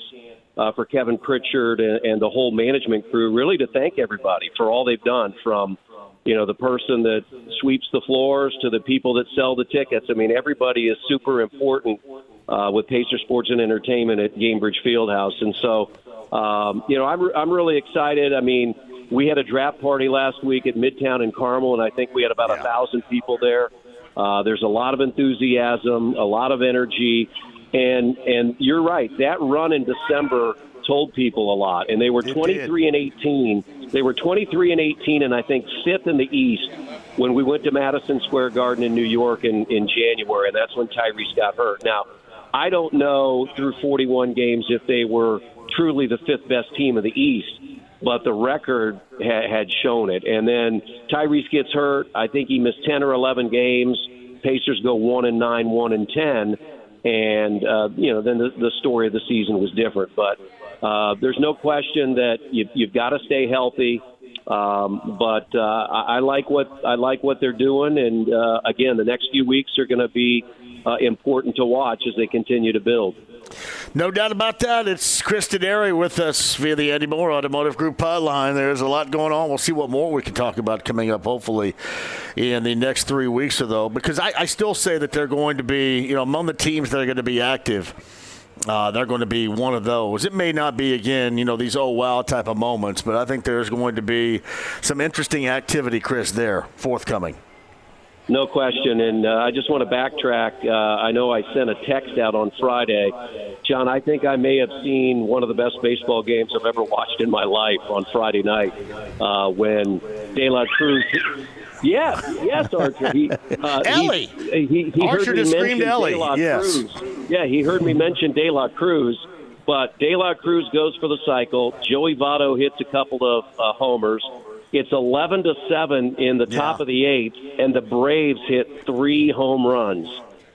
uh, for Kevin Pritchard and, and the whole management crew really to thank everybody for all they've done from you know the person that sweeps the floors to the people that sell the tickets. I mean, everybody is super important uh, with Pacer Sports and Entertainment at Gainbridge Fieldhouse. And so, um, you know, I'm, I'm really excited. I mean, we had a draft party last week at Midtown in Carmel, and I think we had about a thousand people there. Uh, there's a lot of enthusiasm, a lot of energy, and and you're right. That run in December told people a lot, and they were 23 and 18. They were 23 and 18, and I think fifth in the East when we went to Madison Square Garden in New York in in January, and that's when Tyrese got hurt. Now I don't know through 41 games if they were truly the fifth best team of the East, but the record ha- had shown it. And then Tyrese gets hurt. I think he missed 10 or 11 games. Pacers go one and nine, one and 10, and uh, you know then the, the story of the season was different. But uh, there's no question that you, you've got to stay healthy. Um, but uh, I, I like what I like what they're doing, and uh, again, the next few weeks are going to be uh, important to watch as they continue to build. No doubt about that. It's Chris Denari with us via the Andy Moore Automotive Group hotline. There's a lot going on. We'll see what more we can talk about coming up, hopefully, in the next three weeks or though. Because I, I still say that they're going to be, you know, among the teams that are going to be active uh, they're going to be one of those. It may not be again, you know, these oh wow type of moments, but I think there's going to be some interesting activity, Chris, there forthcoming. No question, and uh, I just want to backtrack. Uh, I know I sent a text out on Friday, John. I think I may have seen one of the best baseball games I've ever watched in my life on Friday night uh, when De La Cruz Yes, yes, Archer. He, uh, Elly. He, he, he Archer heard me just screamed Elly. De La Yes. Cruz. Yeah, he heard me mention De La Cruz, but De La Cruz goes for the cycle. Joey Votto hits a couple of uh, homers. It's 11 to 7 in the top Yeah. of the eighth, and the Braves hit three home runs.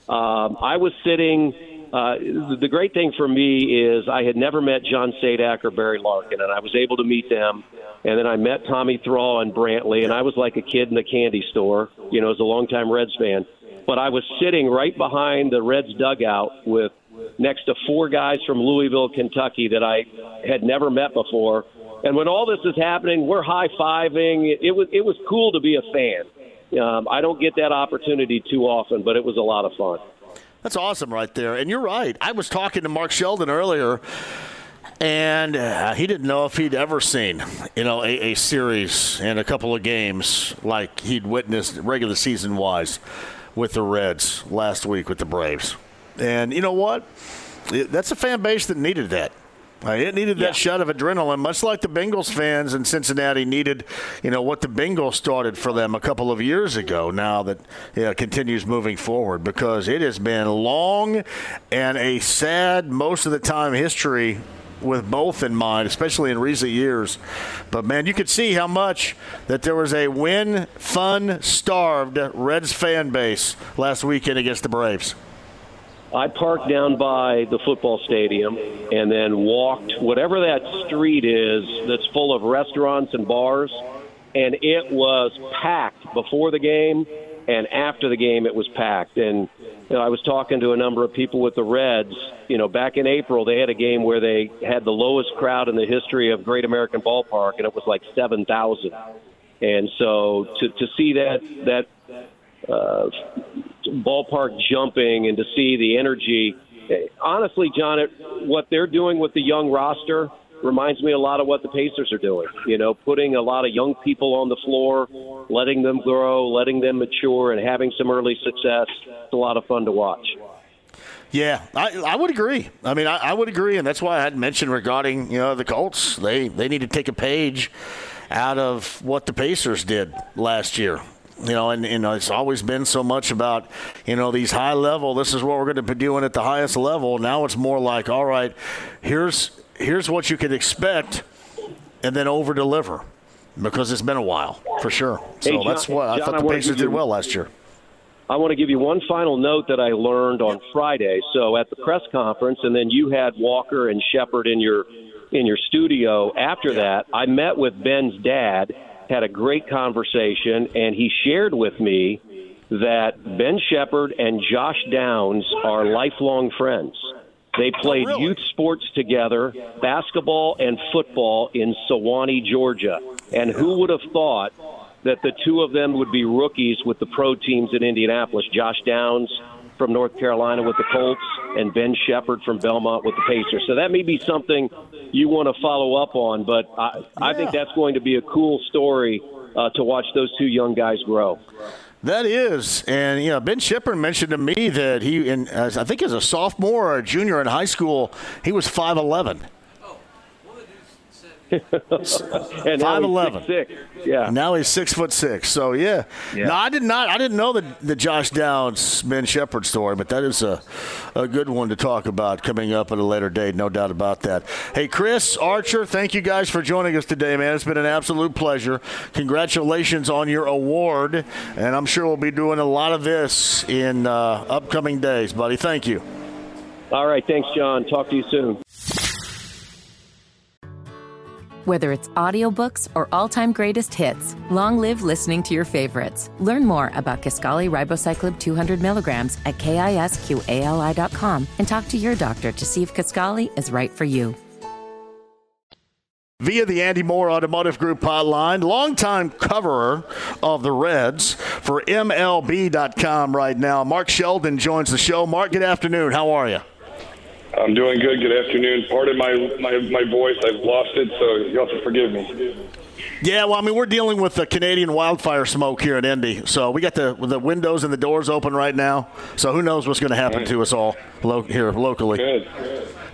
Um, I was sitting. Uh, the- great thing for me is I had never met John Sadak or Barry Larkin, and I was able to meet them. And then I met Tommy Thrall and Brantley, and I was like a kid in a candy store, you know, as a longtime Reds fan. But I was sitting right behind the Reds dugout with next to four guys from Louisville, Kentucky that I had never met before. And when all this is happening, we're high fiving. It, was it was cool to be a fan. Um, I don't get that opportunity too often, but it was a lot of fun. That's awesome right there. And you're right. I was talking to Mark Sheldon earlier, and uh, he didn't know if he'd ever seen, you know, a, a series and a couple of games like he'd witnessed regular season wise with the Reds last week with the Braves. And you know what? That's a fan base that needed that. It needed that Yeah. shot of adrenaline, much like the Bengals fans in Cincinnati needed, you know, what the Bengals started for them a couple of years ago. Now that you know, continues moving forward because it has been long and a sad, most of the time, history with both in mind, especially in recent years. But man, you could see how much that there was a win, fun, starved Reds fan base last weekend against the Braves. I parked down by the football stadium and then walked whatever that street is that's full of restaurants and bars, and it was packed before the game, and after the game it was packed. And you know, I was talking to a number of people with the Reds. You know, back in April they had a game where they had the lowest crowd in the history of Great American Ballpark, and it was like seven thousand. And so to to see that that uh, ballpark jumping and to see the energy. Honestly, John, it, what they're doing with the young roster reminds me a lot of what the Pacers are doing. You know, putting a lot of young people on the floor, letting them grow, letting them mature, and having some early success. It's a lot of fun to watch. Yeah, I, I would agree. I mean, I, I would agree, and that's why I had mentioned regarding you know the Colts. They they need to take a page out of what the Pacers did last year. You know, and know it's always been so much about you know these high level. This is what we're going to be doing at the highest level. Now it's more like, all right, here's here's what you can expect, and then over deliver because it's been a while for sure. So Hey, John- that's what I John, thought the wanna Pacers did well last year. I want to give you one final note that I learned on Friday. So at the press conference, and then you had Walker and Sheppard in your in your studio. After that, I met with Ben's dad, had a great conversation, and he shared with me that Ben Sheppard and Josh Downs are lifelong friends. They oh, played really? youth sports together, basketball and football in Suwanee, Georgia. And who would have thought that the two of them would be rookies with the pro teams in Indianapolis? Josh Downs from North Carolina with the Colts and Ben Sheppard from Belmont with the Pacers. So that may be something you want to follow up on, but I, I think that's going to be a cool story uh, to watch those two young guys grow. That is, and you know, Ben Sheppard mentioned to me that he, in, as I think, as a sophomore or a junior in high school, he was five eleven. And now 5'11". he's six, yeah. Now he's six foot six. So yeah. Yeah. No, I did not. I didn't know the the Josh Downs Ben Sheppard story, but that is a a good one to talk about coming up at a later date. No doubt about that. Hey, Chris Archer, thank you guys for joining us today, man. It's been an absolute pleasure. Congratulations on your award, and I'm sure we'll be doing a lot of this in uh, upcoming days, buddy. Thank you. All right, thanks, John. Talk to you soon. Whether it's audiobooks or all-time greatest hits, long live listening to your favorites. Learn more about Kisqali ribociclib 200 milligrams at kisqali.com and talk to your doctor to see if Kisqali is right for you. via the Andy Moore Automotive Group hotline, longtime coverer of the Reds for MLB.com right now. Mark Sheldon joins the show. Mark, good afternoon. How are you? I'm doing good. Good afternoon. Pardon my, my, my voice. I've lost it, so you'll have to forgive me. Yeah, well, I mean, we're dealing with the Canadian wildfire smoke here in Indy, so we got the the windows and the doors open right now. So who knows what's going to happen to us all lo- here locally? Good.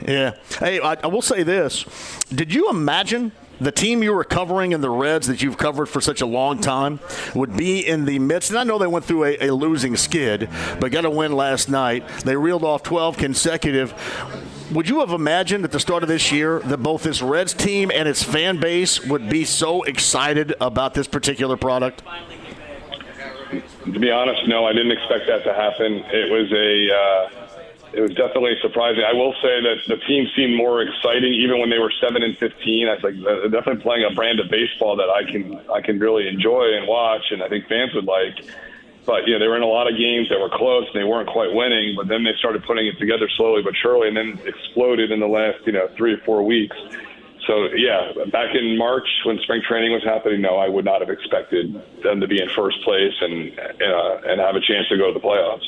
Yeah. Hey, I, I will say this: Did you imagine the team you were covering in the Reds that you've covered for such a long time would be in the midst, and I know they went through a, a losing skid, but got a win last night. They reeled off 12 consecutive. Would you have imagined at the start of this year that both this Reds team and its fan base would be so excited about this particular product? To be honest, no, I didn't expect that to happen. It was a. Uh, it was definitely surprising. I will say that the team seemed more exciting even when they were seven and fifteen. I think they're definitely playing a brand of baseball that I can I can really enjoy and watch, and I think fans would like. But you know, they were in a lot of games that were close and they weren't quite winning. But then they started putting it together slowly but surely, and then exploded in the last you know three or four weeks. So yeah, back in March when spring training was happening, no, I would not have expected them to be in first place and uh, and have a chance to go to the playoffs.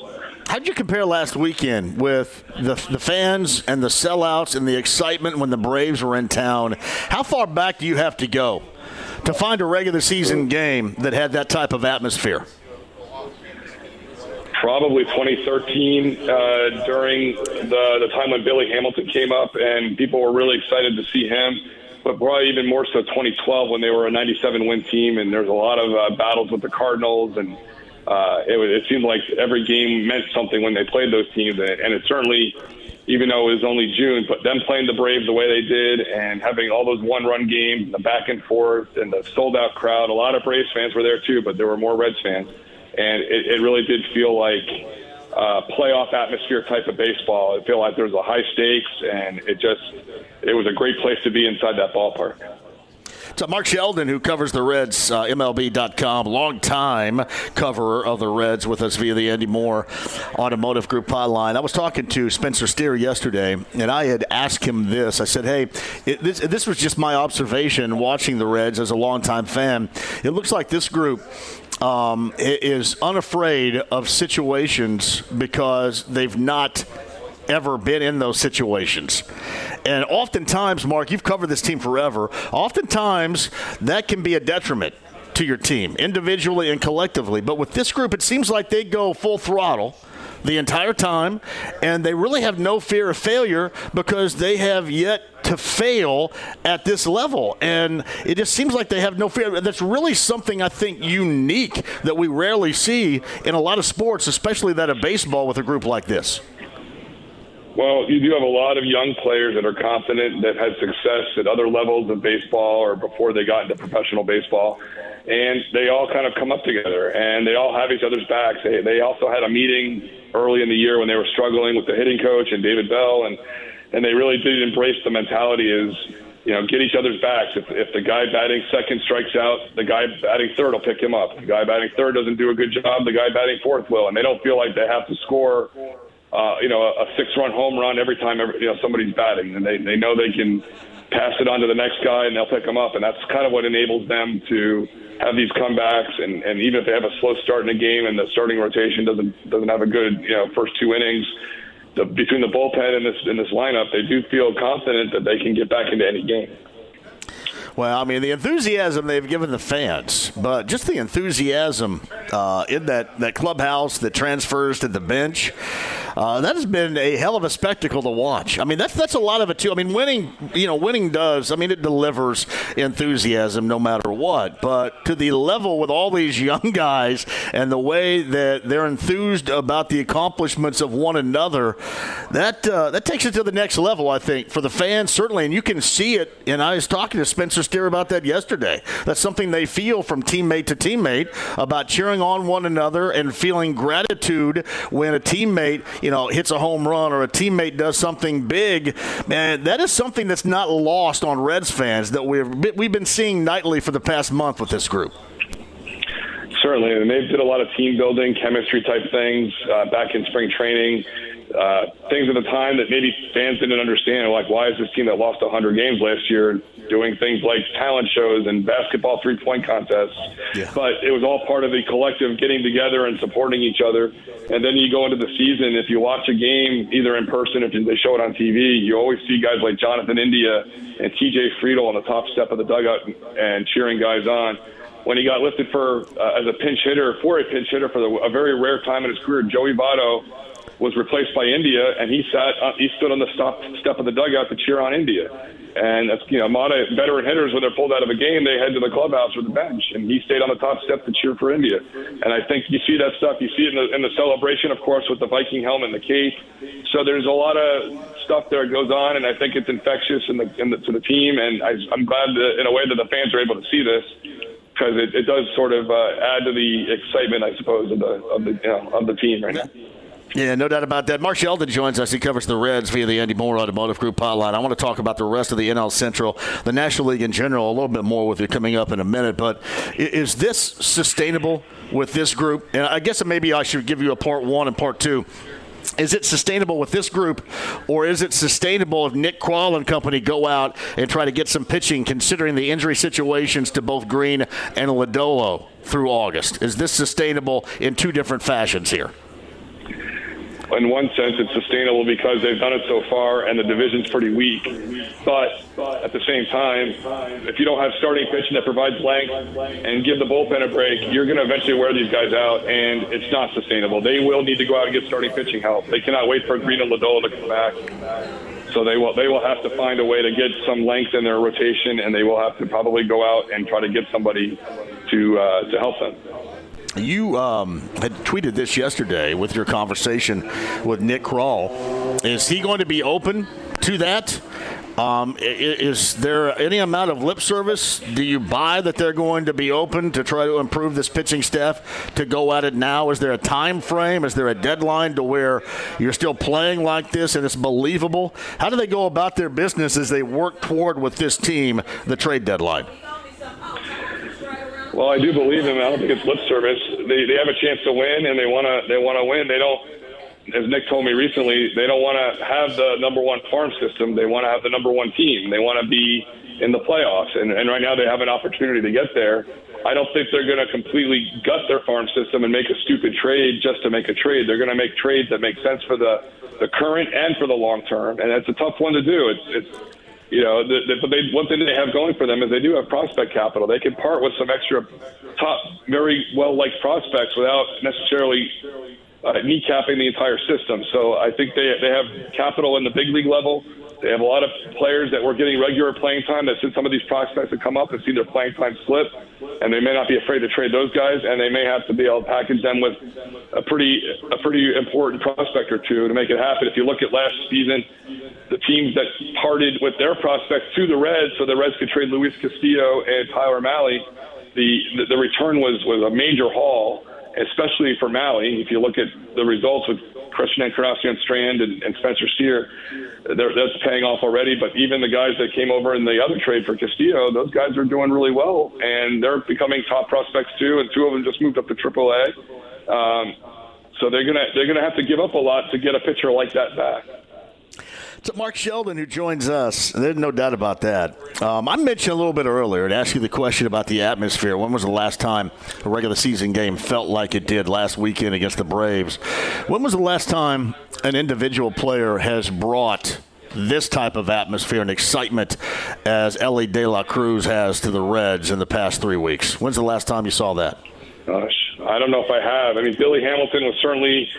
How did you compare last weekend with the, the fans and the sellouts and the excitement when the Braves were in town? How far back do you have to go to find a regular season game that had that type of atmosphere? Probably 2013 uh, during the, the time when Billy Hamilton came up and people were really excited to see him but probably even more so 2012 when they were a 97 win team and there's a lot of uh, battles with the Cardinals and uh, it, it seemed like every game meant something when they played those teams, and it certainly, even though it was only June, but them playing the Braves the way they did and having all those one-run games, the back and forth, and the sold-out crowd. A lot of Braves fans were there too, but there were more Reds fans, and it, it really did feel like uh, playoff atmosphere type of baseball. It felt like there was a high stakes, and it just it was a great place to be inside that ballpark. So Mark Sheldon, who covers the Reds, uh, MLB.com, long-time coverer of the Reds with us via the Andy Moore Automotive Group hotline. I was talking to Spencer Steer yesterday, and I had asked him this. I said, hey, it, this, this was just my observation watching the Reds as a longtime fan. It looks like this group um, is unafraid of situations because they've not ever been in those situations. And oftentimes, Mark, you've covered this team forever. Oftentimes, that can be a detriment to your team, individually and collectively. But with this group, it seems like they go full throttle the entire time, and they really have no fear of failure because they have yet to fail at this level. And it just seems like they have no fear. That's really something I think unique that we rarely see in a lot of sports, especially that of baseball with a group like this. Well, you do have a lot of young players that are confident that had success at other levels of baseball or before they got into professional baseball. And they all kind of come up together and they all have each other's backs. They, they also had a meeting early in the year when they were struggling with the hitting coach and David Bell. And, and they really did embrace the mentality is, you know, get each other's backs. If, if the guy batting second strikes out, the guy batting third will pick him up. If the guy batting third doesn't do a good job, the guy batting fourth will. And they don't feel like they have to score uh, you know, a, a six-run home run every time every, you know somebody's batting, and they they know they can pass it on to the next guy and they'll pick them up, and that's kind of what enables them to have these comebacks. And, and even if they have a slow start in a game and the starting rotation doesn't doesn't have a good you know first two innings, the, between the bullpen and this in this lineup, they do feel confident that they can get back into any game. Well, I mean, the enthusiasm they've given the fans, but just the enthusiasm uh, in that, that clubhouse that transfers to the bench, uh, that has been a hell of a spectacle to watch. I mean, that's that's a lot of it too. I mean, winning, you know, winning does. I mean, it delivers enthusiasm no matter what. But to the level with all these young guys and the way that they're enthused about the accomplishments of one another, that uh, that takes it to the next level. I think for the fans certainly, and you can see it. And I was talking to Spencer About that yesterday. That's something they feel from teammate to teammate about cheering on one another and feeling gratitude when a teammate, you know, hits a home run or a teammate does something big. Man, that is something that's not lost on Reds fans that we've we've been seeing nightly for the past month with this group. Certainly, and they've did a lot of team building, chemistry type things uh, back in spring training uh, things at the time that maybe fans didn't understand. Like, why is this team that lost 100 games last year doing things like talent shows and basketball three point contests? Yeah. But it was all part of the collective getting together and supporting each other. And then you go into the season, if you watch a game, either in person, if they show it on TV, you always see guys like Jonathan India and TJ Friedl on the top step of the dugout and cheering guys on when he got lifted for uh, as a pinch hitter for a pinch hitter for the, a very rare time in his career. Joey Votto was replaced by India, and he sat, uh, he stood on the stop, step of the dugout to cheer on India. And that's you know, a lot of veteran hitters when they're pulled out of a game, they head to the clubhouse or the bench, and he stayed on the top step to cheer for India. And I think you see that stuff. You see it in the, in the celebration, of course, with the Viking helmet and the cape. So there's a lot of stuff there that goes on, and I think it's infectious in the, in the, to the team. And I, I'm glad that, in a way that the fans are able to see this because it, it does sort of uh, add to the excitement, I suppose, of the of the you know, of the team right now. Yeah, no doubt about that. Mark Sheldon joins us. He covers the Reds via the Andy Moore Automotive Group hotline. I want to talk about the rest of the NL Central, the National League in general, a little bit more with you coming up in a minute. But is this sustainable with this group? And I guess maybe I should give you a part one and part two. Is it sustainable with this group, or is it sustainable if Nick Krall and company go out and try to get some pitching, considering the injury situations to both Greene and Lodolo through August? Is this sustainable in two different fashions here? In one sense, it's sustainable because they've done it so far, and the division's pretty weak. But at the same time, if you don't have starting pitching that provides length and give the bullpen a break, you're going to eventually wear these guys out, and it's not sustainable. They will need to go out and get starting pitching help. They cannot wait for Greene and Lodolo to come back. So they will they will have to find a way to get some length in their rotation, and they will have to probably go out and try to get somebody to uh, to help them. You um, had tweeted this yesterday with your conversation with Nick Krall. Is he going to be open to that? Um, is there any amount of lip service? Do you buy that they're going to be open to try to improve this pitching staff to go at it now? Is there a time frame? Is there a deadline to where you're still playing like this and it's believable? How do they go about their business as they work toward with this team the trade deadline? Well, I do believe him. I don't think it's lip service. They they have a chance to win, and they want to they want to win. They don't, as Nick told me recently, they don't want to have the number one farm system. They want to have the number one team. They want to be in the playoffs, and and right now they have an opportunity to get there. I don't think they're going to completely gut their farm system and make a stupid trade just to make a trade. They're going to make trades that make sense for the the current and for the long term, and it's a tough one to do. It's it's you know, the, the, but they, one thing they have going for them is they do have prospect capital. They can part with some extra top, very well liked prospects without necessarily uh, kneecapping the entire system. So I think they they have capital in the big league level. They have a lot of players that were getting regular playing time. That since some of these prospects have come up and see their playing time slip, and they may not be afraid to trade those guys, and they may have to be able to package them with a pretty a pretty important prospect or two to make it happen. If you look at last season, the teams that parted with their prospects to the Reds, so the Reds could trade Luis Castillo and Tyler Mahle, the the, the return was was a major haul especially for Mahle. If you look at the results with Christian Encarnacion Strand and, and Spencer Steer, that's paying off already. But even the guys that came over in the other trade for Castillo, those guys are doing really well, and they're becoming top prospects too. And two of them just moved up to AAA. Um, so they're gonna they're gonna have to give up a lot to get a pitcher like that back. To Mark Sheldon, who joins us, there's no doubt about that. Um, I mentioned a little bit earlier and asked you the question about the atmosphere. When was the last time a regular season game felt like it did last weekend against the Braves? When was the last time an individual player has brought this type of atmosphere and excitement as Elly De La Cruz has to the Reds in the past three weeks? When's the last time you saw that? Gosh, I don't know if I have. I mean, Billy Hamilton was certainly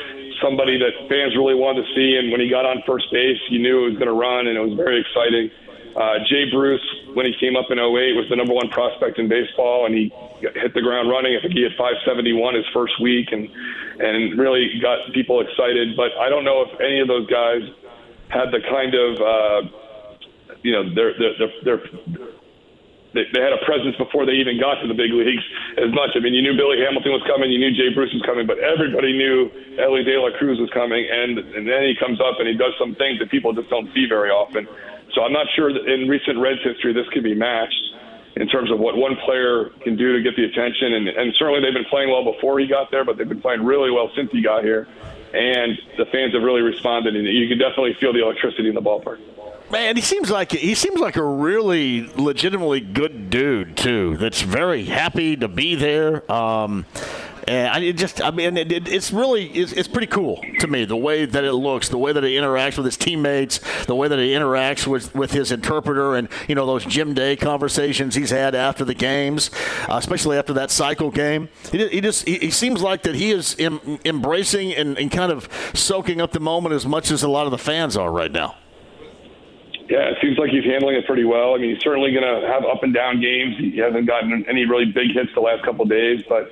somebody that fans really wanted to see. And when he got on first base, you knew it was going to run, and it was very exciting. Uh, Jay Bruce, when he came up in 08, was the number one prospect in baseball, and he hit the ground running. I think he had 571 his first week, and and really got people excited. But I don't know if any of those guys had the kind of uh, you know their their their, their they, they had a presence before they even got to the big leagues as much. I mean, you knew Billy Hamilton was coming, you knew Jay Bruce was coming, but everybody knew Elly De La Cruz was coming, and and then he comes up and he does some things that people just don't see very often. So I'm not sure that in recent Reds history this could be matched in terms of what one player can do to get the attention, and and certainly they've been playing well before he got there, but they've been playing really well since he got here, and the fans have really responded, and you can definitely feel the electricity in the ballpark. Man, he seems like he seems like a really legitimately good dude too. That's very happy to be there. Um, And I just, I mean, it, it, it's really, it's, it's pretty cool to me the way that it looks, the way that he interacts with his teammates, the way that he interacts with, with his interpreter, and you know those Jim Day conversations he's had after the games, uh, especially after that cycle game. He, he just, he, he, seems like that he is em, embracing and, and kind of soaking up the moment as much as a lot of the fans are right now. Yeah, it seems like he's handling it pretty well. I mean, he's certainly going to have up and down games. He hasn't gotten any really big hits the last couple of days, but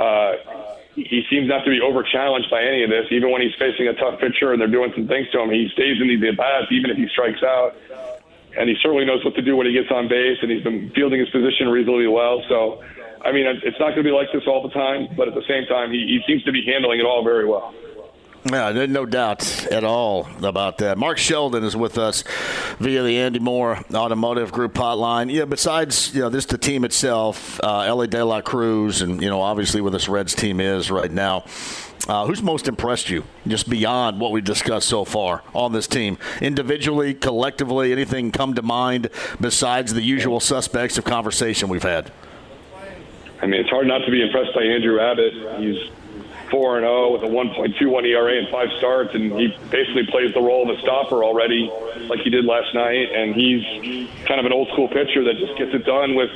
uh, he seems not to be over challenged by any of this. Even when he's facing a tough pitcher and they're doing some things to him, he stays in these at bats, even if he strikes out. And he certainly knows what to do when he gets on base, and he's been fielding his position reasonably well. So, I mean, it's not going to be like this all the time, but at the same time, he, he seems to be handling it all very well. Yeah, no doubt at all about that. Mark Sheldon is with us via the Andy Moore Automotive Group hotline. Yeah, besides you know this the team itself, uh, Elly De La Cruz, and you know obviously where this Reds team is right now. Uh, who's most impressed you, just beyond what we've discussed so far on this team, individually, collectively? Anything come to mind besides the usual suspects of conversation we've had? I mean, it's hard not to be impressed by Andrew Abbott. He's four and zero oh with a 1.21 ERA and five starts, and he basically plays the role of a stopper already, like he did last night. And he's kind of an old school pitcher that just gets it done with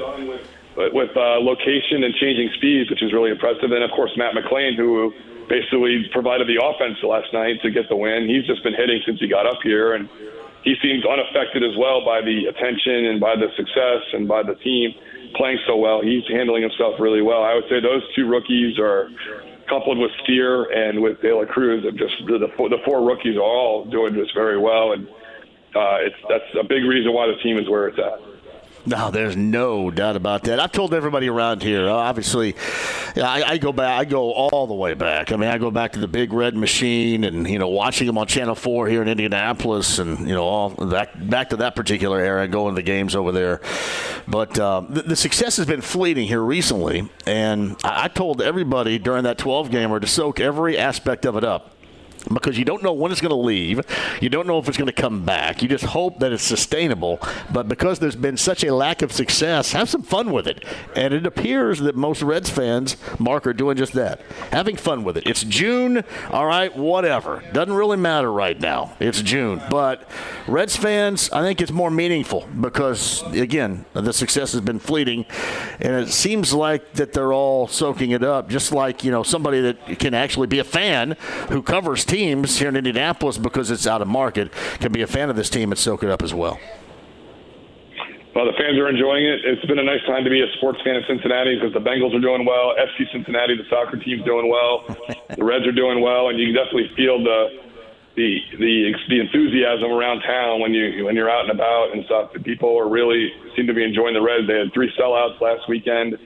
with uh, location and changing speeds, which is really impressive. And of course, Matt McLain, who basically provided the offense last night to get the win. He's just been hitting since he got up here, and he seems unaffected as well by the attention and by the success and by the team playing so well. He's handling himself really well. I would say those two rookies are coupled with Steer and with De La Cruz, just the, the, four, the four rookies are all doing just very well, and uh, it's that's a big reason why the team is where it's at. No, there's no doubt about that. I've told everybody around here. Obviously, I, I, go back. I go all the way back. I mean, I go back to the Big Red Machine, and you know, watching them on Channel Four here in Indianapolis, and you know, all back back to that particular era, going to the games over there. But uh, the, the, success has been fleeting here recently, and I, I told everybody during that 12 gamer to soak every aspect of it up because you don't know when it's going to leave. You don't know if it's going to come back. You just hope that it's sustainable. But because there's been such a lack of success, have some fun with it. And it appears that most Reds fans, Mark, are doing just that. Having fun with it. It's June. All right, whatever. Doesn't really matter right now. It's June. But Reds fans, I think it's more meaningful because, again, the success has been fleeting. And it seems like that they're all soaking it up, just like, you know, somebody that can actually be a fan who covers teams here in Indianapolis because it's out of market can be a fan of this team and soak it up as well. Well, the fans are enjoying it. It's been a nice time to be a sports fan in Cincinnati because the Bengals are doing well. FC Cincinnati, the soccer team's doing well. the Reds are doing well, and you can definitely feel the the the the enthusiasm around town when you when you're out and about and stuff. The people are really seem to be enjoying the Reds. They had three sellouts last weekend.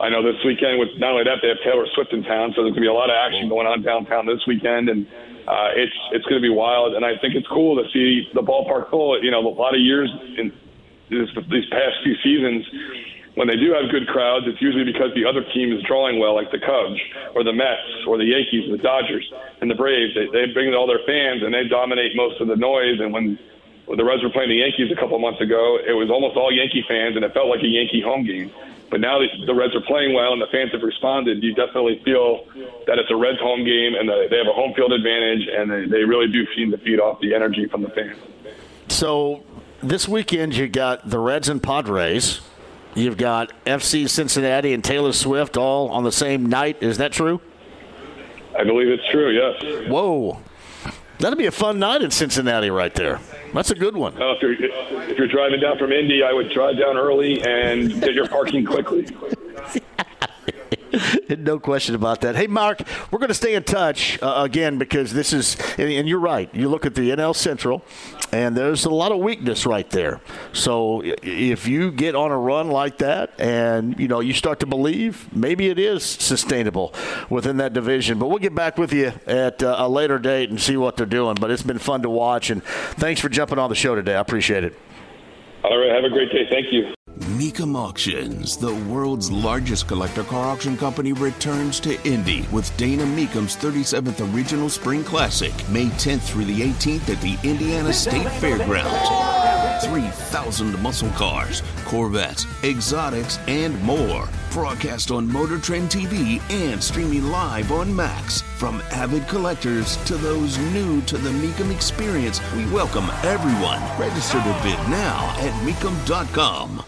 I know this weekend with not only that they have Taylor Swift in town, so there's gonna be a lot of action going on downtown this weekend, and uh, it's it's going to be wild, and I think it's cool to see the ballpark full. You know, a lot of years in this, these past few seasons, when they do have good crowds, it's usually because the other team is drawing well, like the Cubs or the Mets or the Yankees, the Dodgers, and the Braves. They, they bring all their fans and they dominate most of the noise. And when the Reds were playing the Yankees a couple months ago, it was almost all Yankee fans, and it felt like a Yankee home game. But now that the Reds are playing well and the fans have responded, you definitely feel that it's a Reds home game and they have a home field advantage, and they, they really do seem to feed off the energy from the fans. So this weekend you got the Reds and Padres. You've got FC Cincinnati and Taylor Swift all on the same night. Is that true? I believe it's true. Yes. Whoa, that'll be a fun night in Cincinnati, right there. That's a good one. Uh, if, you're, if you're driving down from Indy, I would drive down early and get your parking quickly. no question about that. Hey, Mark, we're going to stay in touch uh, again because this is, and, and, you're right. You look at the NL Central, and there's a lot of weakness right there. So if you get on a run like that, and you know you start to believe, maybe it is sustainable within that division. But we'll get back with you at uh, a later date and see what they're doing. But it's been fun to watch, and thanks for jumping on the show today. I appreciate it. All right, have a great day. Thank you. Mecum Auctions, the world's largest collector car auction company, returns to Indy with Dana Mecum's 37th Original Spring Classic, May 10th through the 18th at the Indiana State Fairgrounds. 3,000 muscle cars, Corvettes, exotics, and more. Broadcast on Motor Trend TV and streaming live on Max. From avid collectors to those new to the Mecum experience, we welcome everyone. Register to bid now at Mecum.com.